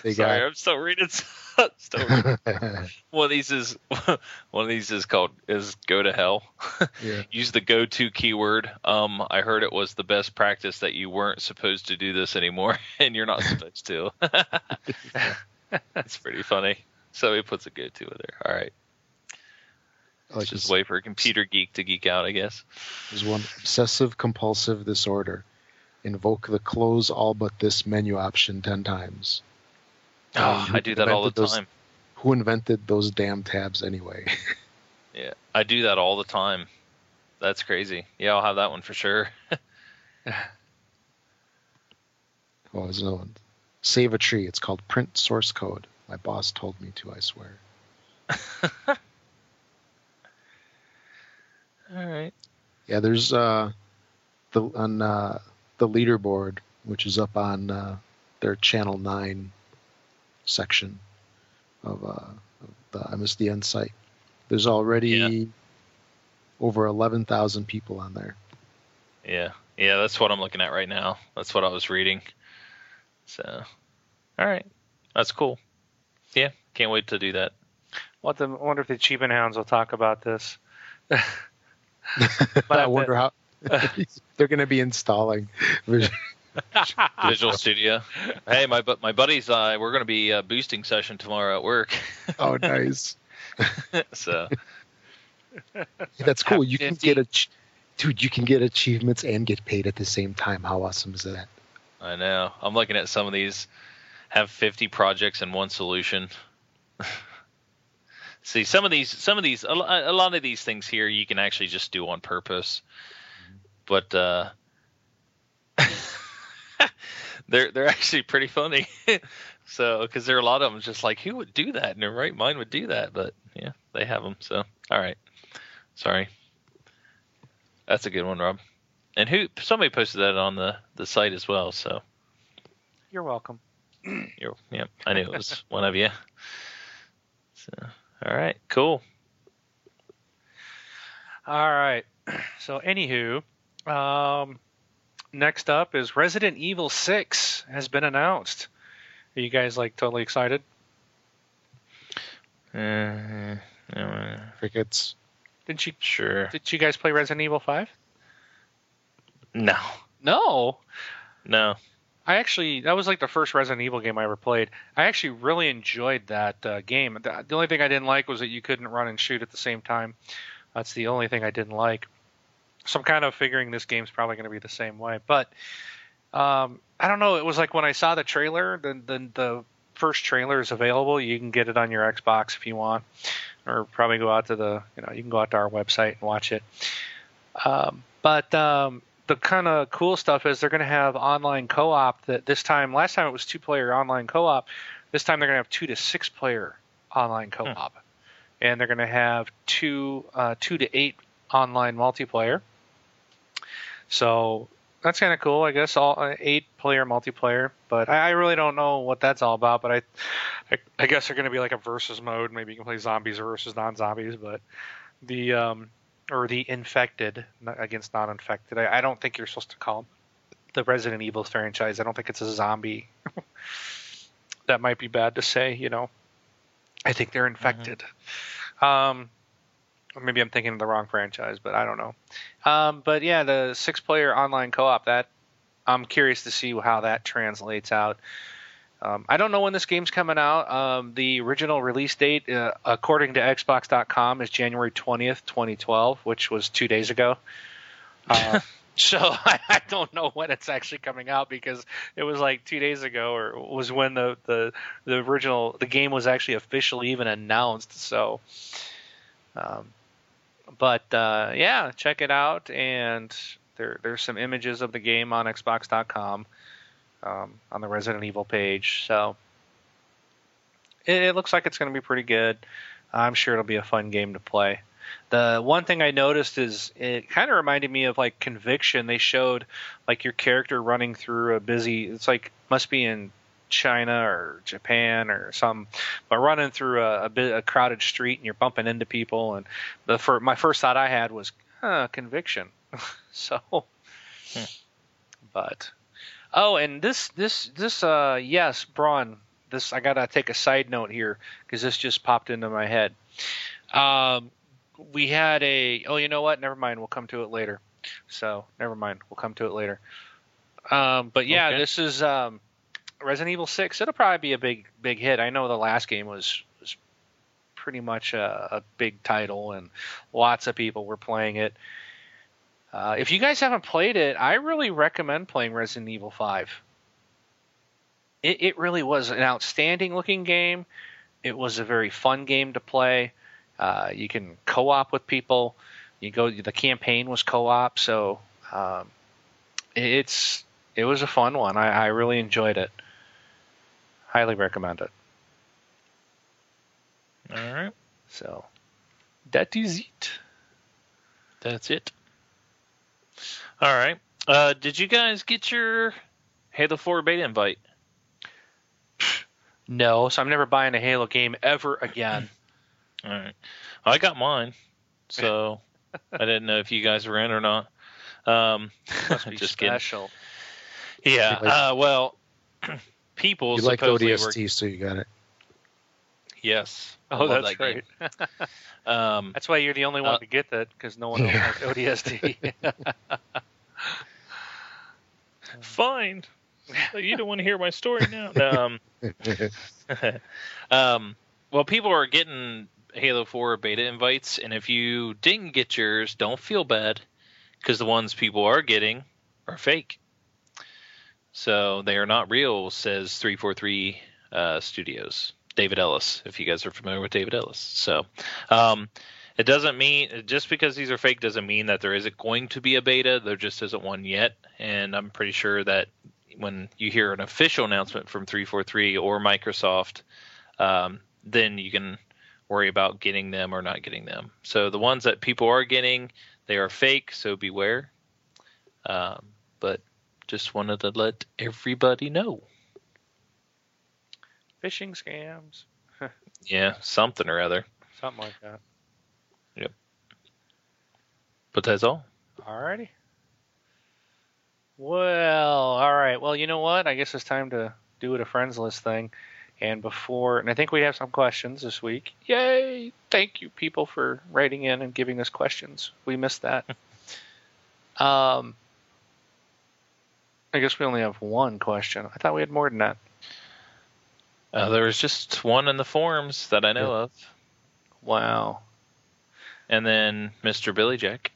They Sorry, got I'm still reading. Still reading. one of these is one of these is called is go to hell. yeah. Use the go to keyword. Um, I heard it was the best practice that you weren't supposed to do this anymore, and you're not supposed to. it's pretty funny. So he puts a go to in there. All right, Like let's just wait for a computer geek to geek out, I guess. There's one obsessive compulsive disorder. Invoke the close all but this menu option ten times. Oh, I do that all the those- time. Who invented those damn tabs anyway? Yeah, I do that all the time. That's crazy. Yeah, I'll have that one for sure. oh, there's another one. Save a tree. It's called print source code. My boss told me to. I swear. All right. Yeah, there's uh, the on uh, the leaderboard, which is up on uh, their Channel Nine section of, uh, of the MSDN site. There's already Yeah. over eleven thousand people on there. Yeah, yeah, that's what I'm looking at right now. That's what I was reading. So, all right, that's cool. Yeah, can't wait to do that. What the I wonder if the Achievement Hounds will talk about this. I I wonder how they're going to be installing. Visual Studio. Hey, my my buddies, uh, we're going to be uh, boosting session tomorrow at work. oh, nice. so, That's cool. You can get a, dude. You can get achievements and get paid at the same time. How awesome is that? I know. I'm looking at some of these. Have 50 projects in one solution. See, some of these, some of these, a, a lot of these things here, you can actually just do on purpose. But uh, they're they're actually pretty funny. so, because there are a lot of them, just like who would do that in their right mind would do that. But yeah, they have them. So, all right. Sorry. That's a good one, Rob. And who? Somebody posted that on the the site as well. So. You're welcome. You're, yeah, I knew it was one of you. So, all right, cool. All right. So, anywho, um, next up is Resident Evil 6 has been announced. Are you guys like totally excited? Uh, uh, Crickets. Didn't you sure. did you guys play Resident Evil 5? No, No. no. I actually that was like the first Resident Evil game I ever played. I actually really enjoyed that uh, game. The, the only thing I didn't like was that you couldn't run and shoot at the same time. That's the only thing I didn't like. So I'm kind of figuring this game's probably going to be the same way. But um, I don't know. It was like when I saw the trailer, the, the the first trailer is available. You can get it on your Xbox if you want, or probably go out to the you know you can go out to our website and watch it. Um, but um, the kind of cool stuff is they're going to have online co-op. That this time, last time it was two-player online co-op. This time they're going to have two to six-player online co-op, and they're going to have two uh, two to eight online multiplayer. So that's kind of cool, I guess. All uh, eight-player multiplayer, but I, I really don't know what that's all about. But I, I, I guess they're going to be like a versus mode. Maybe you can play zombies versus non-zombies, but the um, or the infected against non-infected. I, I don't think you're supposed to call 'em the Resident Evil franchise. I don't think it's a zombie. that might be bad to say, you know. I think they're infected. Um, or maybe I'm thinking of the wrong franchise, but I don't know. Um, but yeah, the six-player online co-op. That I'm curious to see how that translates out. Um, I don't know when this game's coming out. Um, the original release date, uh, according to Xbox.com, is January 20th, 2012, which was two days ago. Uh, so I, I don't know when it's actually coming out because it was like two days ago, or was when the the the original the game was actually officially even announced. So, um, but uh, yeah, check it out, and there there's some images of the game on Xbox.com um, on the Resident Evil page. So it, it looks like it's going to be pretty good. I'm sure it'll be a fun game to play. The one thing I noticed is it kind of reminded me of like Conviction. They showed like your character running through a busy. It's like must be in China or Japan or something, but running through a, a, bit, a crowded street and you're bumping into people. And the for my first thought I had was huh, Conviction. so, hmm. but oh, and this this this uh yes, Braun. This I gotta take a side note here because this just popped into my head. Um, we had a oh you know what never mind we'll come to it later so never mind we'll come to it later um, but yeah okay. this is um, resident evil 6 it'll probably be a big big hit i know the last game was was pretty much a, a big title and lots of people were playing it uh, if you guys haven't played it i really recommend playing resident evil 5 it, it really was an outstanding looking game it was a very fun game to play uh, you can co-op with people. You go. The campaign was co-op, so um, it's it was a fun one. I, I really enjoyed it. Highly recommend it. All right. So that is it. That's it. All right. Uh, did you guys get your Halo 4 beta invite? No, so I'm never buying a Halo game ever again. All right. I got mine, so I didn't know if you guys were in or not. Um, just special. kidding. Yeah. Uh, well, people you like ODST, were... so you got it. Yes. Oh, that's that great. um, that's why you're the only one uh, to get that because no one else has ODST. Fine. You don't want to hear my story now. um, um, well, people are getting Halo 4 beta invites, and if you didn't get yours, don't feel bad because the ones people are getting are fake. So they are not real, says 343 uh, Studios. David Ellis, if you guys are familiar with David Ellis. So um, it doesn't mean, just because these are fake doesn't mean that there isn't going to be a beta. There just isn't one yet. And I'm pretty sure that when you hear an official announcement from 343 or Microsoft, um, then you can worry about getting them or not getting them. So the ones that people are getting, they are fake, so beware. Um, but just wanted to let everybody know. Phishing scams. yeah, something or other. Something like that. Yep. But that's all. Alrighty. Well, all right. Well, you know what? I guess it's time to do it a friends list thing. And before, and I think we have some questions this week. Yay! Thank you, people, for writing in and giving us questions. We missed that. um, I guess we only have one question. I thought we had more than that. Uh, there was just one in the forums that I know yeah. of. Wow. And then Mr. Billy Jack.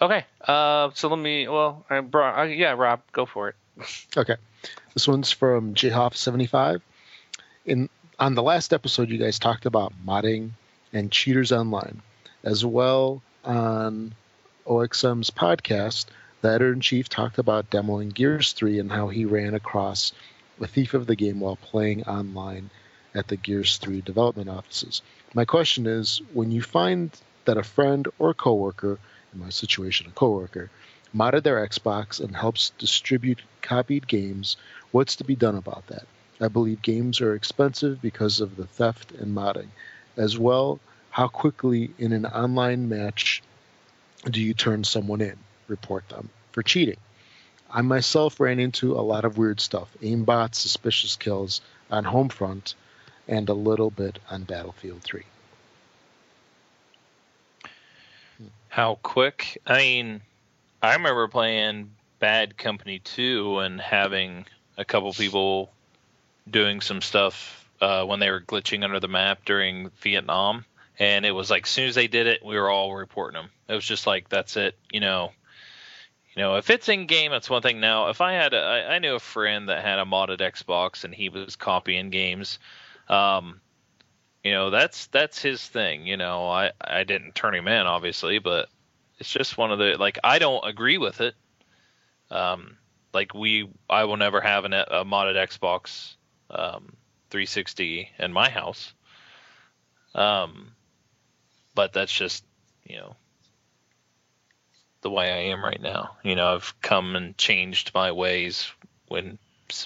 Okay. Uh, so let me. Well, I brought. Uh, yeah, Rob, go for it. Okay. This one's from Jhoff75. In on the last episode, you guys talked about modding and cheaters online, as well on OXM's podcast. The editor in chief talked about demoing Gears 3 and how he ran across a thief of the game while playing online at the Gears 3 development offices. My question is when you find that a friend or coworker, in my situation, a coworker, modded their Xbox and helps distribute copied games, what's to be done about that? I believe games are expensive because of the theft and modding. As well, how quickly in an online match do you turn someone in, report them for cheating? I myself ran into a lot of weird stuff aimbots, suspicious kills on Homefront, and a little bit on Battlefield 3. How quick? I mean, I remember playing Bad Company 2 and having a couple people doing some stuff uh, when they were glitching under the map during Vietnam, and it was like as soon as they did it, we were all reporting them. It was just like that's it, you know. You know, if it's in game, that's one thing. Now, if I had, a, I, I knew a friend that had a modded Xbox and he was copying games. Um, you know, that's that's his thing. You know, I I didn't turn him in, obviously, but it's just one of the like I don't agree with it. Um, like we, I will never have an, a modded Xbox um, 360 in my house. Um, but that's just you know the way I am right now. You know, I've come and changed my ways when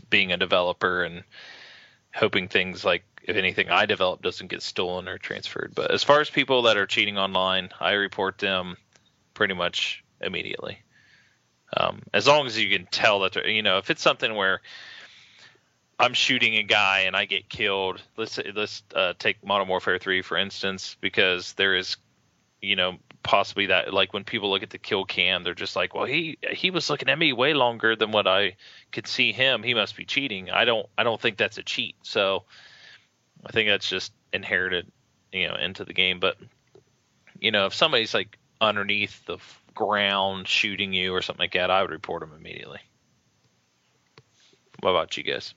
being a developer and hoping things like if anything I develop doesn't get stolen or transferred. But as far as people that are cheating online, I report them pretty much immediately. Um, as long as you can tell that, they're you know, if it's something where I'm shooting a guy and I get killed, let's let's uh, take Modern Warfare 3 for instance, because there is, you know, possibly that like when people look at the kill cam, they're just like, well, he he was looking at me way longer than what I could see him. He must be cheating. I don't I don't think that's a cheat. So I think that's just inherited, you know, into the game. But you know, if somebody's like underneath the ground shooting you or something like that, I would report them immediately. What about you guys?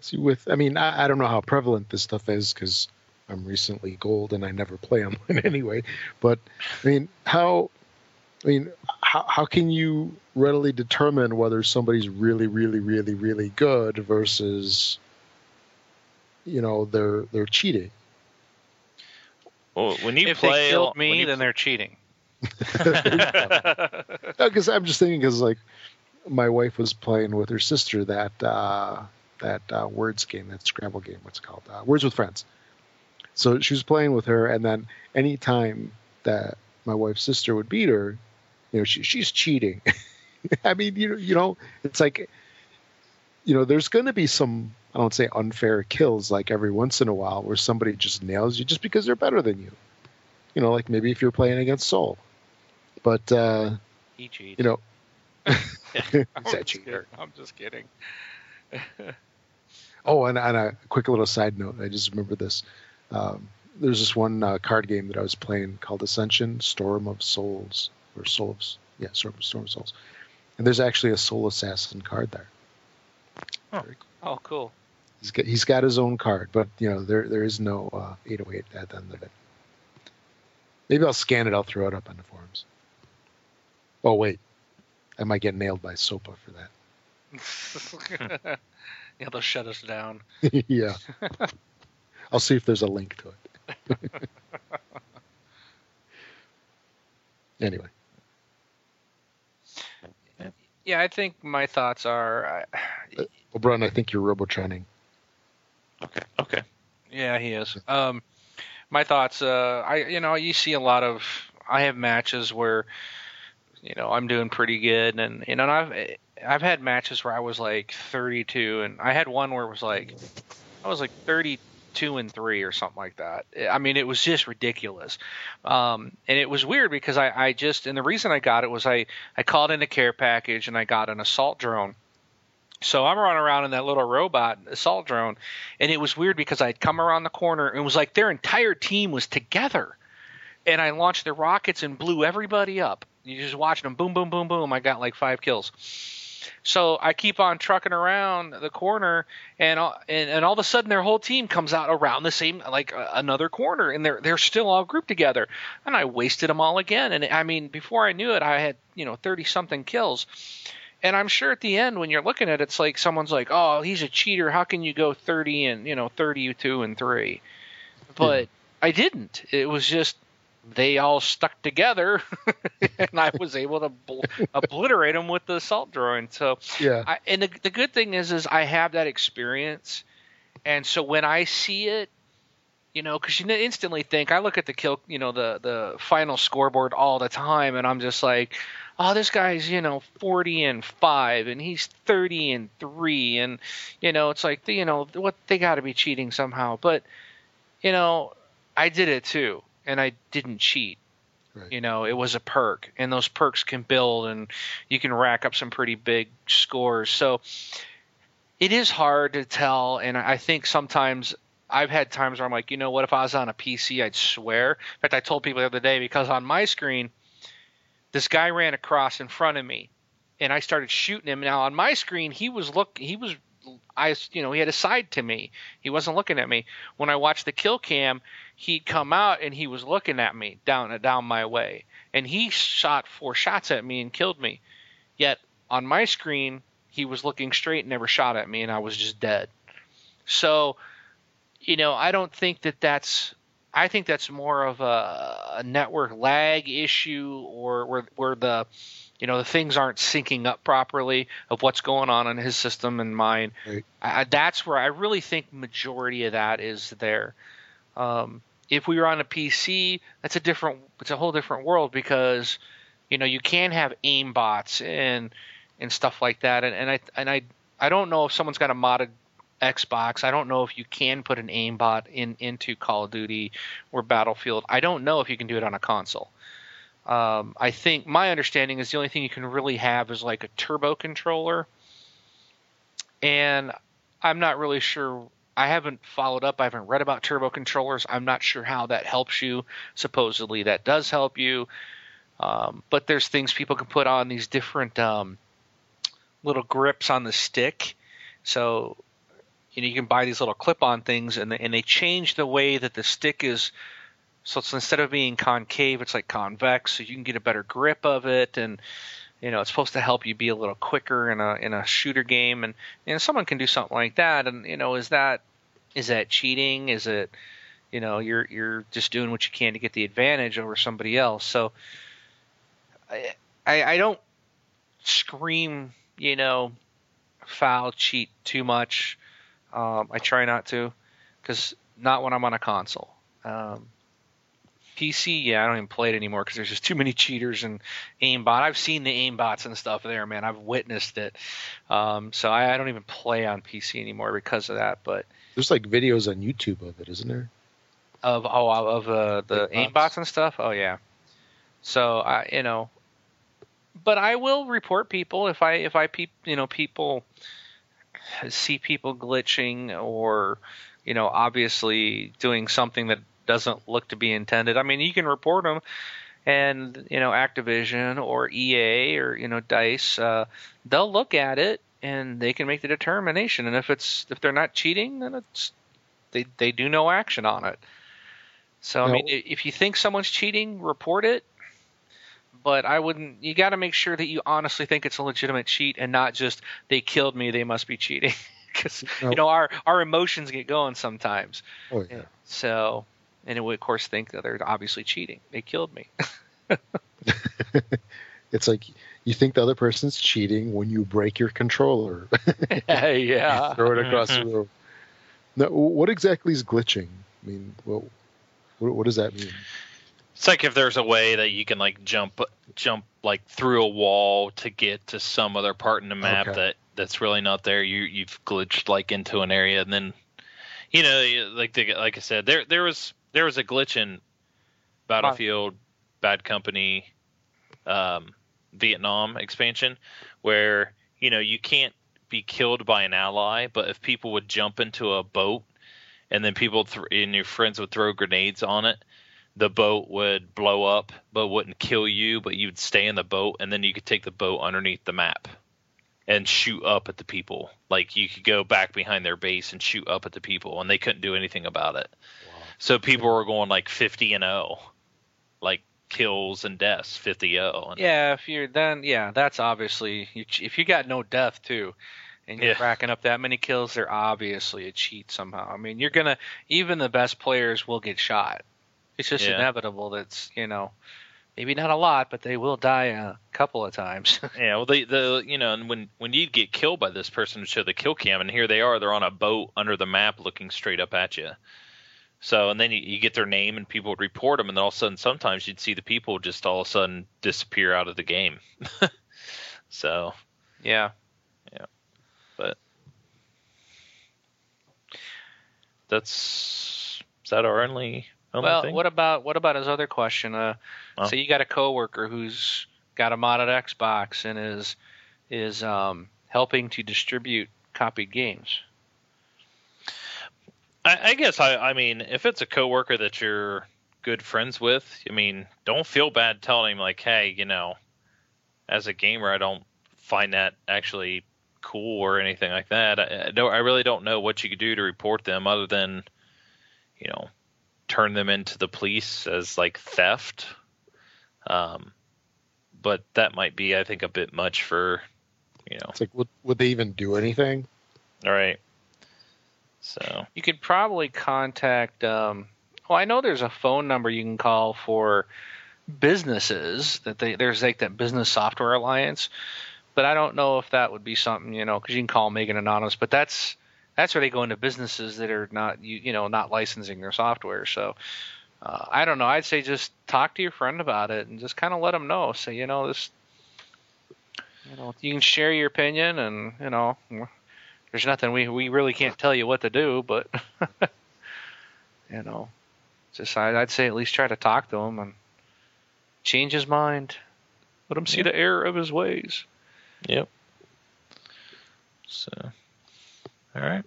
See, with I mean, I, I don't know how prevalent this stuff is because I'm recently gold and I never play online anyway. But I mean, how? I mean, how how can you readily determine whether somebody's really, really, really, really good versus, you know, they're they're cheating? Well, when you if play, they killed me, you then they're cheating. Because I'm just thinking, because like my wife was playing with her sister that uh, that uh, words game, that Scrabble game. What's it called? Uh, words with Friends. So she was playing with her, and then any time that my wife's sister would beat her, you know, she, she's cheating. I mean, you know, you know, it's like, you know, there's going to be some, I don't say unfair kills, like every once in a while, where somebody just nails you just because they're better than you. You know, like maybe if you're playing against Soul, but uh, He cheats. you know, I'm just cheater. I'm just kidding. Oh, and, and a quick little side note. I just remember this. Um, there's this one uh, card game that I was playing called Ascension: Storm of Souls, or Soul of yeah, Storm, Storm of Souls. And there's actually a Soul Assassin card there. Oh. Very cool. Oh, cool. He's got he's got his own card, but you know there there is no uh, 808 at the end of it. Maybe I'll scan it. I'll throw it up on the forums. Oh wait, I might get nailed by SOPA for that. yeah, they'll shut us down. yeah. I'll see if there's a link to it. anyway, Yeah, I think my thoughts are. I, well, Brian, I think you're robotraining. Okay. Okay. Yeah, he is. Um, my thoughts. Uh, I you know you see a lot of. I have matches where, you know, I'm doing pretty good, and you know, and I've I've had matches where I was like 32, and I had one where it was like, I was like 32 and three or something like that. I mean, it was just ridiculous, um, and it was weird because I I just and the reason I got it was I I called in a care package and I got an assault drone. So I'm running around in that little robot assault drone, and it was weird because I'd come around the corner and it was like their entire team was together, and I launched the rockets and blew everybody up. You just watching them, boom, boom, boom, boom. I got like five kills. So I keep on trucking around the corner, and all- and, and all of a sudden their whole team comes out around the same like uh, another corner, and they're they're still all grouped together. And I wasted them all again. And I mean, before I knew it, I had you know thirty something kills. And I'm sure at the end, when you're looking at it, it's like someone's like, "Oh, he's a cheater. How can you go 30 and you know 32 and three?" But I didn't. It was just they all stuck together, and I was able to bl- obliterate them with the assault drone. So, Yeah. I, and the the good thing is, is I have that experience, and so when I see it, you know, because you instantly think I look at the kill, you know, the the final scoreboard all the time, and I'm just like, oh, this guy's you know 40 and five, and he's 30 and three, and you know, it's like you know what they got to be cheating somehow, but you know, I did it too, and I didn't cheat. Right. You know, it was a perk, and those perks can build, and you can rack up some pretty big scores. So, it is hard to tell, and I think sometimes I've had times where I'm like, you know what? If I was on a PC, I'd swear. In fact, I told people the other day because on my screen, this guy ran across in front of me, and I started shooting him. Now on my screen, he was look, he was, I, you know, he had a side to me. He wasn't looking at me. When I watched the kill cam, he'd come out and he was looking at me down down my way, and he shot four shots at me and killed me. Yet on my screen, he was looking straight and never shot at me, and I was just dead. So, you know, I don't think that that's. I think that's more of a, a network lag issue, or where where the, you know, the things aren't syncing up properly of what's going on in his system and mine. Right. I, that's where I really think majority of that is there. Um, if we were on a PC, that's a different. It's a whole different world because, you know, you can have aim bots and and stuff like that. And, and I and I I don't know if someone's got a modded Xbox. I don't know if you can put an aimbot in into Call of Duty or Battlefield. I don't know if you can do it on a console. Um, I think my understanding is the only thing you can really have is like a turbo controller, and I'm not really sure. I haven't followed up. I haven't read about turbo controllers. I'm not sure how that helps you. Supposedly that does help you, um, but there's things people can put on these different um, little grips on the stick. So you know you can buy these little clip-on things, and they, and they change the way that the stick is. So it's instead of being concave, it's like convex, so you can get a better grip of it, and you know it's supposed to help you be a little quicker in a in a shooter game, and know someone can do something like that, and you know is that is that cheating? Is it you know you're you're just doing what you can to get the advantage over somebody else? So I I, I don't scream you know foul cheat too much. Um, I try not to, because not when I'm on a console. Um, PC, yeah, I don't even play it anymore because there's just too many cheaters and aimbot. I've seen the aimbots and stuff there, man. I've witnessed it. Um, so I, I don't even play on PC anymore because of that. But There's like videos on YouTube of it, isn't there? of oh of uh, the Aimbots. and stuff. Oh yeah. So I you know, but I will report people if I if I peep you know people see people glitching or you know obviously doing something that doesn't look to be intended. I mean you can report them. And you know Activision or EA or you know Dice, uh, they'll look at it and they can make the determination. And if it's if they're not cheating, then it's they they do no action on it. So I mean, if you think someone's cheating, report it. But I wouldn't. You got to make sure that you honestly think it's a legitimate cheat and not just they killed me, they must be cheating. Because No. you know our our emotions get going sometimes. Oh yeah. So and it would of course think that they're obviously cheating. They killed me. It's like you think the other person's cheating when you break your controller, yeah. throw it across the room. Now, what exactly is glitching? I mean, what, what, what does that mean? It's like if there's a way that you can like jump jump like through a wall to get to some other part in the map Okay. that that's really not there. You you've glitched like into an area and then you know like the, like I said there there was there was a glitch in Battlefield Bad Company um, Vietnam expansion where you know you can't be killed by an ally, but if people would jump into a boat and then people th- and your friends would throw grenades on it, the boat would blow up but wouldn't kill you, but you'd stay in the boat and then you could take the boat underneath the map and shoot up at the people. Like you could go back behind their base and shoot up at the people and they couldn't do anything about it. So people were going like 50 and 0. Like kills and deaths 50 0. And Yeah, if you're then yeah, that's obviously if you got no death too, and you're Yeah. racking up that many kills, they're obviously a cheat somehow. I mean, you're gonna even the best players will get shot. It's just Yeah. inevitable. That's you know, maybe not a lot, but they will die a couple of times. Yeah, well, they the you know, and when when you get killed by this person, to show the kill cam, and here they are, they're on a boat under the map, looking straight up at you. So, and then you, you get their name, and people would report them, and then all of a sudden, sometimes you'd see the people just all of a sudden disappear out of the game. so, yeah. Yeah, but that's is that our only only Well, thing? what about what about his other question? Uh, Oh. So you got a coworker who's got a modded Xbox and is is um, helping to distribute copied games. I, I guess I, I mean, if it's a coworker that you're good friends with, I mean, don't feel bad telling him like, hey, you know, as a gamer, I don't find that actually cool or anything like that. I, I don't, I really don't know what you could do to report them other than, you know, turn them into the police as like theft. Um, but that might be, I think, a bit much for, you know. It's like, would, would they even do anything? All right. So You could probably contact. Um, well, I know there's a phone number you can call for businesses that they there's like that business software alliance, but I don't know if that would be something you know because you can call Megan Anonymous, but that's that's where they go into businesses that are not you you know not licensing their software. So uh, I don't know. I'd say just talk to your friend about it and just kind of let them know. Say you know this. You know, you can share your opinion, and you know, there's nothing we we really can't tell you what to do, but you know, just I, I'd say at least try to talk to him and change his mind. Let him see Yeah. the error of his ways. Yep. So, all right.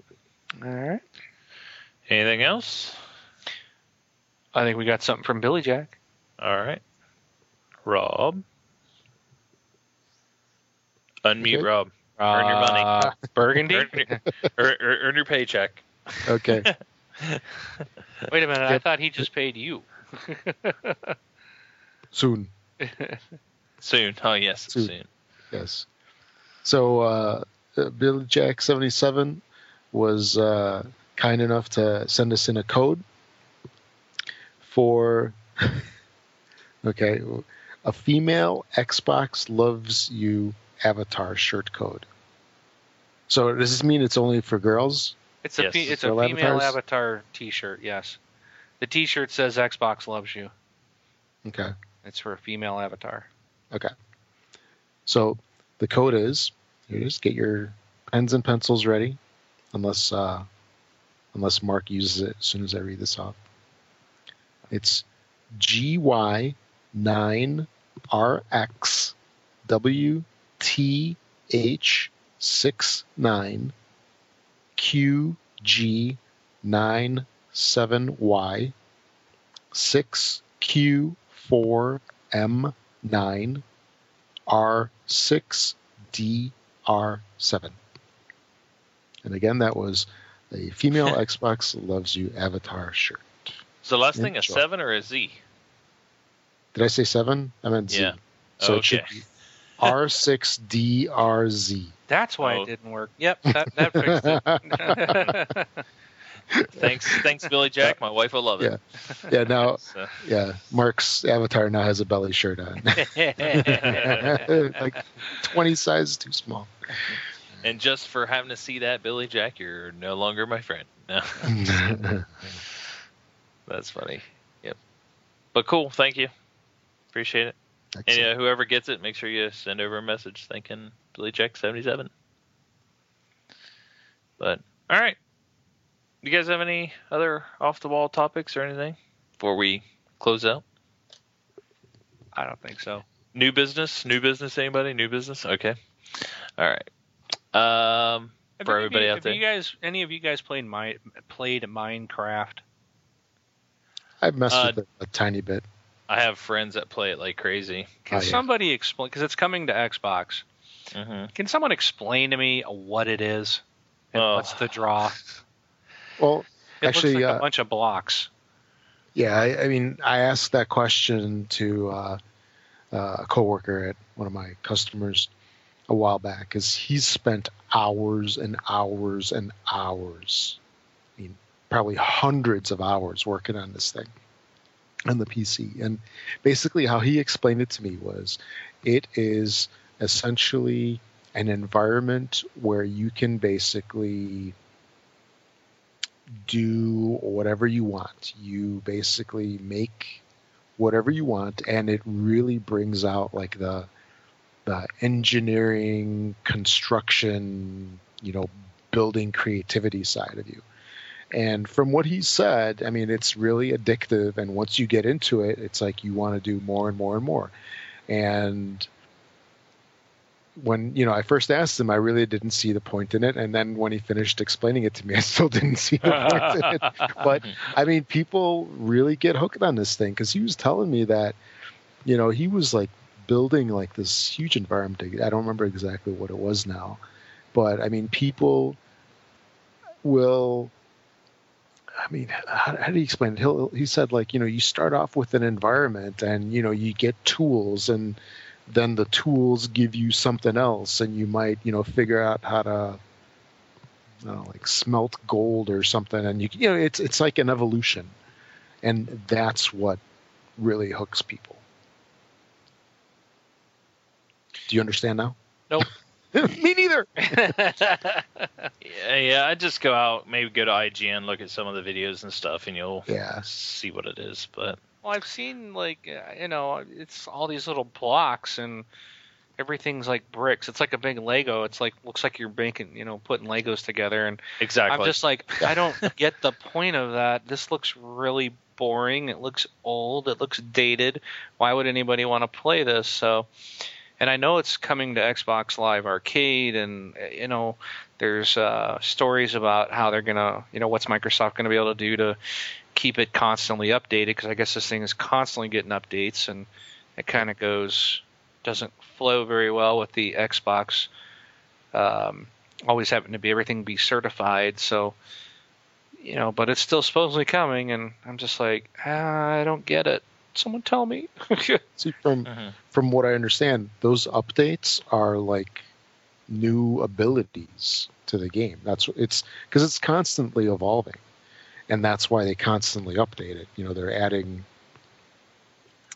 All right. Anything else? I think we got something from Billy Jack. All right. Rob. Unmute Okay. Rob. Earn your money. Uh, Burgundy. Earn your, earn, earn- earn your paycheck. Okay. Wait a minute. I thought he just paid you. Soon. Soon. Oh, yes. Soon. Soon. Yes. So uh, uh, Billy Jack seventy seven was uh, kind enough to send us in a code for okay a female Xbox loves you avatar shirt code. So does this mean it's only for girls? It's a yes. it's a female avatars? avatar T-shirt. Yes, the T-shirt says Xbox loves you. Okay. It's for a female avatar. Okay. So the code is you just Get your pens and pencils ready, unless uh, unless Mark uses it as soon as I read this off. It's GY nine R X W. TH69QG97Y 6Q4M9 R6DR7. And again, that was a female Xbox Loves You avatar shirt. Is the last Enjoy. thing a 7 or a Z? Did I say 7? I meant Z. Yeah. So okay. it should be R6DRZ. That's why Oh. it didn't work. Yep. That that fixed it. thanks, thanks, Billy Jack. My wife will love it. Yeah, now, So, yeah, Mark's avatar now has a belly shirt on. like 20 sizes too small. and just for having to see that, Billy Jack, you're no longer my friend. No, that's funny. Yep. But cool. Thank you. Appreciate it. And Excellent. uh, whoever gets it, make sure you send over a message thanking Billy Jack seventy seven. But all right, Do you guys have any other off the wall topics or anything before we close out? I don't think so. New business, new business. Anybody? New business? Okay. All right. Um, Have for everybody you, out have there. you guys, any of you guys played my played Minecraft? I've messed Uh, with it a tiny bit. I have friends that play it like crazy. Can Oh, yeah. somebody explain? Because it's coming to Xbox. hmm Can someone explain to me what it is and Oh. what's the draw? Well, It Actually, looks like uh, a bunch of blocks. Yeah, I, I mean, I asked that question to uh, uh, a coworker at one of my customers a while back because he's spent hours and hours and hours, I mean, probably hundreds of hours working on this thing on the PC. And basically, how he explained it to me was it is essentially an environment where you can basically do whatever you want. You basically make whatever you want, and it really brings out like the the engineering, construction, you know, building creativity side of you. And from what he said, I mean, it's really addictive. And once you get into it, it's like you want to do more and more and more. And when you know I first asked him, I really didn't see the point in it, and then when he finished explaining it to me, I still didn't see the point in it. But I mean, people really get hooked on this thing because he was telling me that, you know, he was like building like this huge environment. I don't remember exactly what it was now, but I mean, people will. I mean, how, how do you explain it? He'll, he said like, you know, you start off with an environment, and you know, you get tools and then the tools give you something else and you might you know figure out how to know, like smelt gold or something and you you know it's it's like an evolution and that's what really hooks people do you understand now Nope. me neither yeah, yeah, I just go out, maybe go to IGN, look at some of the videos and stuff, and you'll yeah see what it is. But Well, I've seen like uh, you know, it's all these little blocks and everything's like bricks. It's like a big Lego. It's like looks like you're making, you know, putting Legos together and exactly, I'm just like I don't get the point of that. This looks really boring. It looks old. It looks dated. Why would anybody want to play this? So and I know it's coming to Xbox Live Arcade and you know there's uh, stories about how they're gonna, you know, what's Microsoft gonna be able to do to keep it constantly updated because I guess this thing is constantly getting updates and it kind of goes doesn't flow very well with the Xbox um, always having to be everything be certified so you know but it's still supposedly coming and I'm just like ah, I don't get it someone tell me see from Mhm. from what I understand those updates are like new abilities to the game that's it's because it's constantly evolving and that's why they constantly update it you know they're adding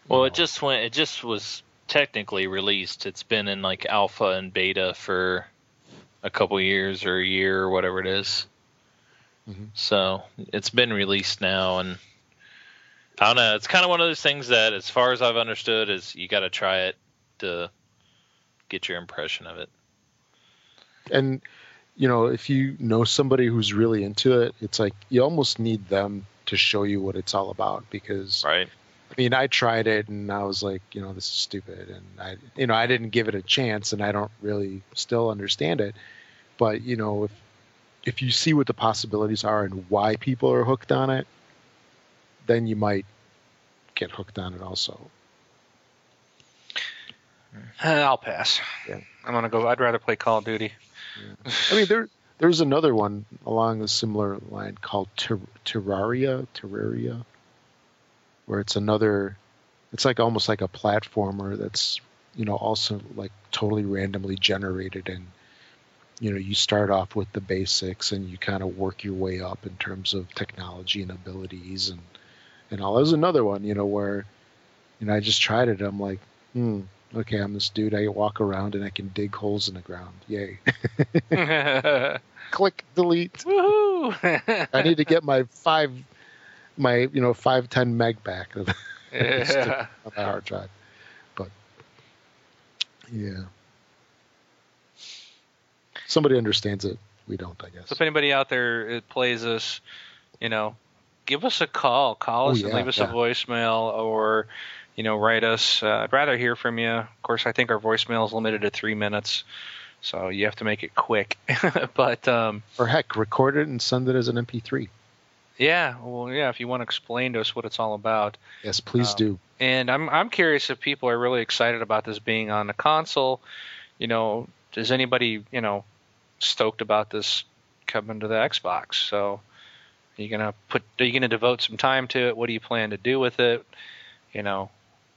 Well, know, it just went. It just was technically released. It's been in like alpha and beta for a couple years or a year or whatever it is. Mhm. So it's been released now, and I don't know. It's kind of one of those things that, as far as I've understood, is you got to try it to get your impression of it. and you know if you know somebody who's really into it it's like you almost need them to show you what it's all about because Right. I mean, I tried it and I was like, you know, this is stupid, and I, you know, I didn't give it a chance, and I don't really still understand it. But you know, if if you see what the possibilities are and why people are hooked on it, then you might get hooked on it also. Uh, I'll pass Yeah. I'm gonna go I'd rather play Call of Duty I mean, there there's another one along a similar line called Ter- Terraria, Terraria, where it's another. It's like almost like a platformer that's you know also like totally randomly generated and you know you start off with the basics and you kind of work your way up in terms of technology and abilities and and all. There's another one you know where you know I just tried it. I'm like, hmm, okay, I'm this dude. I walk around and I can dig holes in the ground. Yay! Click delete. Woohoo! I need to get my five, my you know five ten meg back of yeah. on my hard drive. But yeah, somebody understands it. We don't, I guess. So if anybody out there that plays this, you know, give us a call. Call Oh, us and leave us yeah. a voicemail or, you know, write us. Uh, I'd rather hear from you. Of course, I think our voicemail is limited to three minutes, so you have to make it quick. but um, Or heck, record it and send it as an MP3. yeah, well, yeah, if you want to explain to us what it's all about. Yes, please Um, do. And I'm I'm curious if people are really excited about this being on the console. You know, is anybody you know stoked about this coming to the Xbox? So, are you gonna put? Are you gonna devote some time to it? What do you plan to do with it? You know,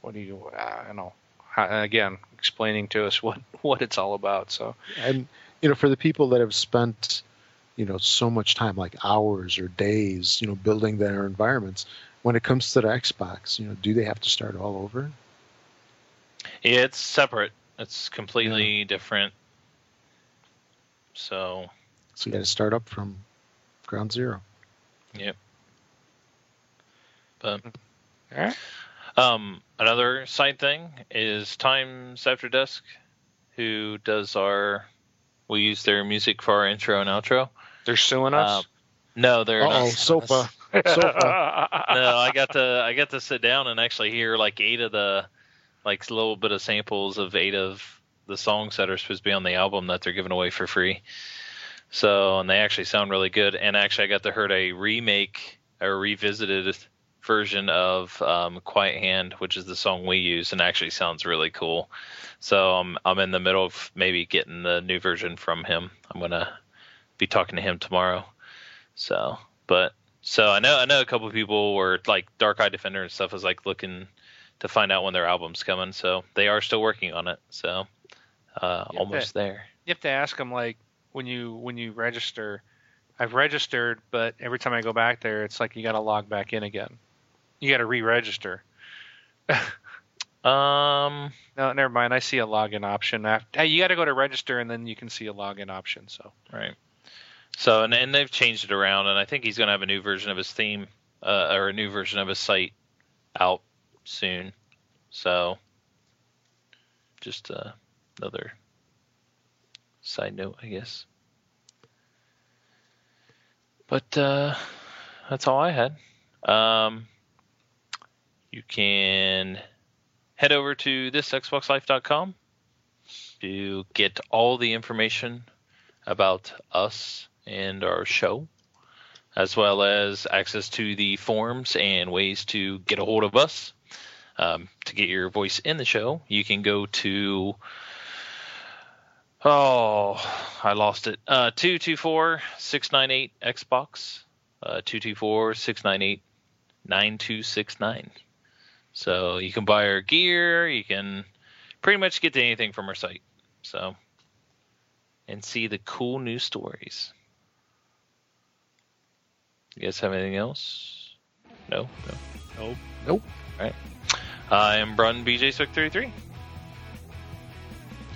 what do you? Uh, you know, how, again, explaining to us what what it's all about. So, And you know, for the people that have spent you know so much time, like hours or days, you know, building their environments. When it comes to the Xbox, you know, do they have to start all over? Yeah, it's separate. It's completely different. So So you got to start up from ground zero. All right. Um, another side thing is Times After Dusk, who does our. We use their music for our intro and outro. They're suing us. Um, no, they're Uh oh, not. sofa. sofa. no, I got to I got to sit down and actually hear like eight of the like a little bit of samples of eight of the songs that are supposed to be on the album that they're giving away for free. So, and they actually sound really good. And actually, I got to hear a remake or revisited version of um, Quiet Hand, which is the song we use, and actually sounds really cool. So um, I'm in the middle of maybe getting the new version from him. I'm gonna be talking to him tomorrow. So, but so I know I know a couple of people were like Dark Eye Defender and stuff was like looking to find out when their album's coming. So they are still working on it. So uh, almost there. You have to ask them like when you when you register. I've registered, but every time I go back there, it's like you got to log back in again. You got to re-register. Um, No, never mind. I see a login option. After, hey, you got to go to register, and then you can see a login option. So right. So and and they've changed it around, and I think he's gonna have a new version of his theme uh, or a new version of his site out soon. So just uh, another side note, I guess. But uh, that's all I had. Um, you can head over to thisxboxlife.com to get all the information about us and our show, as well as access to the forums and ways to get a hold of us. Um, to get your voice in the show, you can go to oh, I lost it. Uh, two two four six nine eight Xbox. Uh, two two four six nine eight nine two six nine. So you can buy our gear. You can pretty much get to anything from our site. So and see the cool new stories. You guys have anything else? No, no. Nope. Nope. All right. I am Brun BJ Swick 33.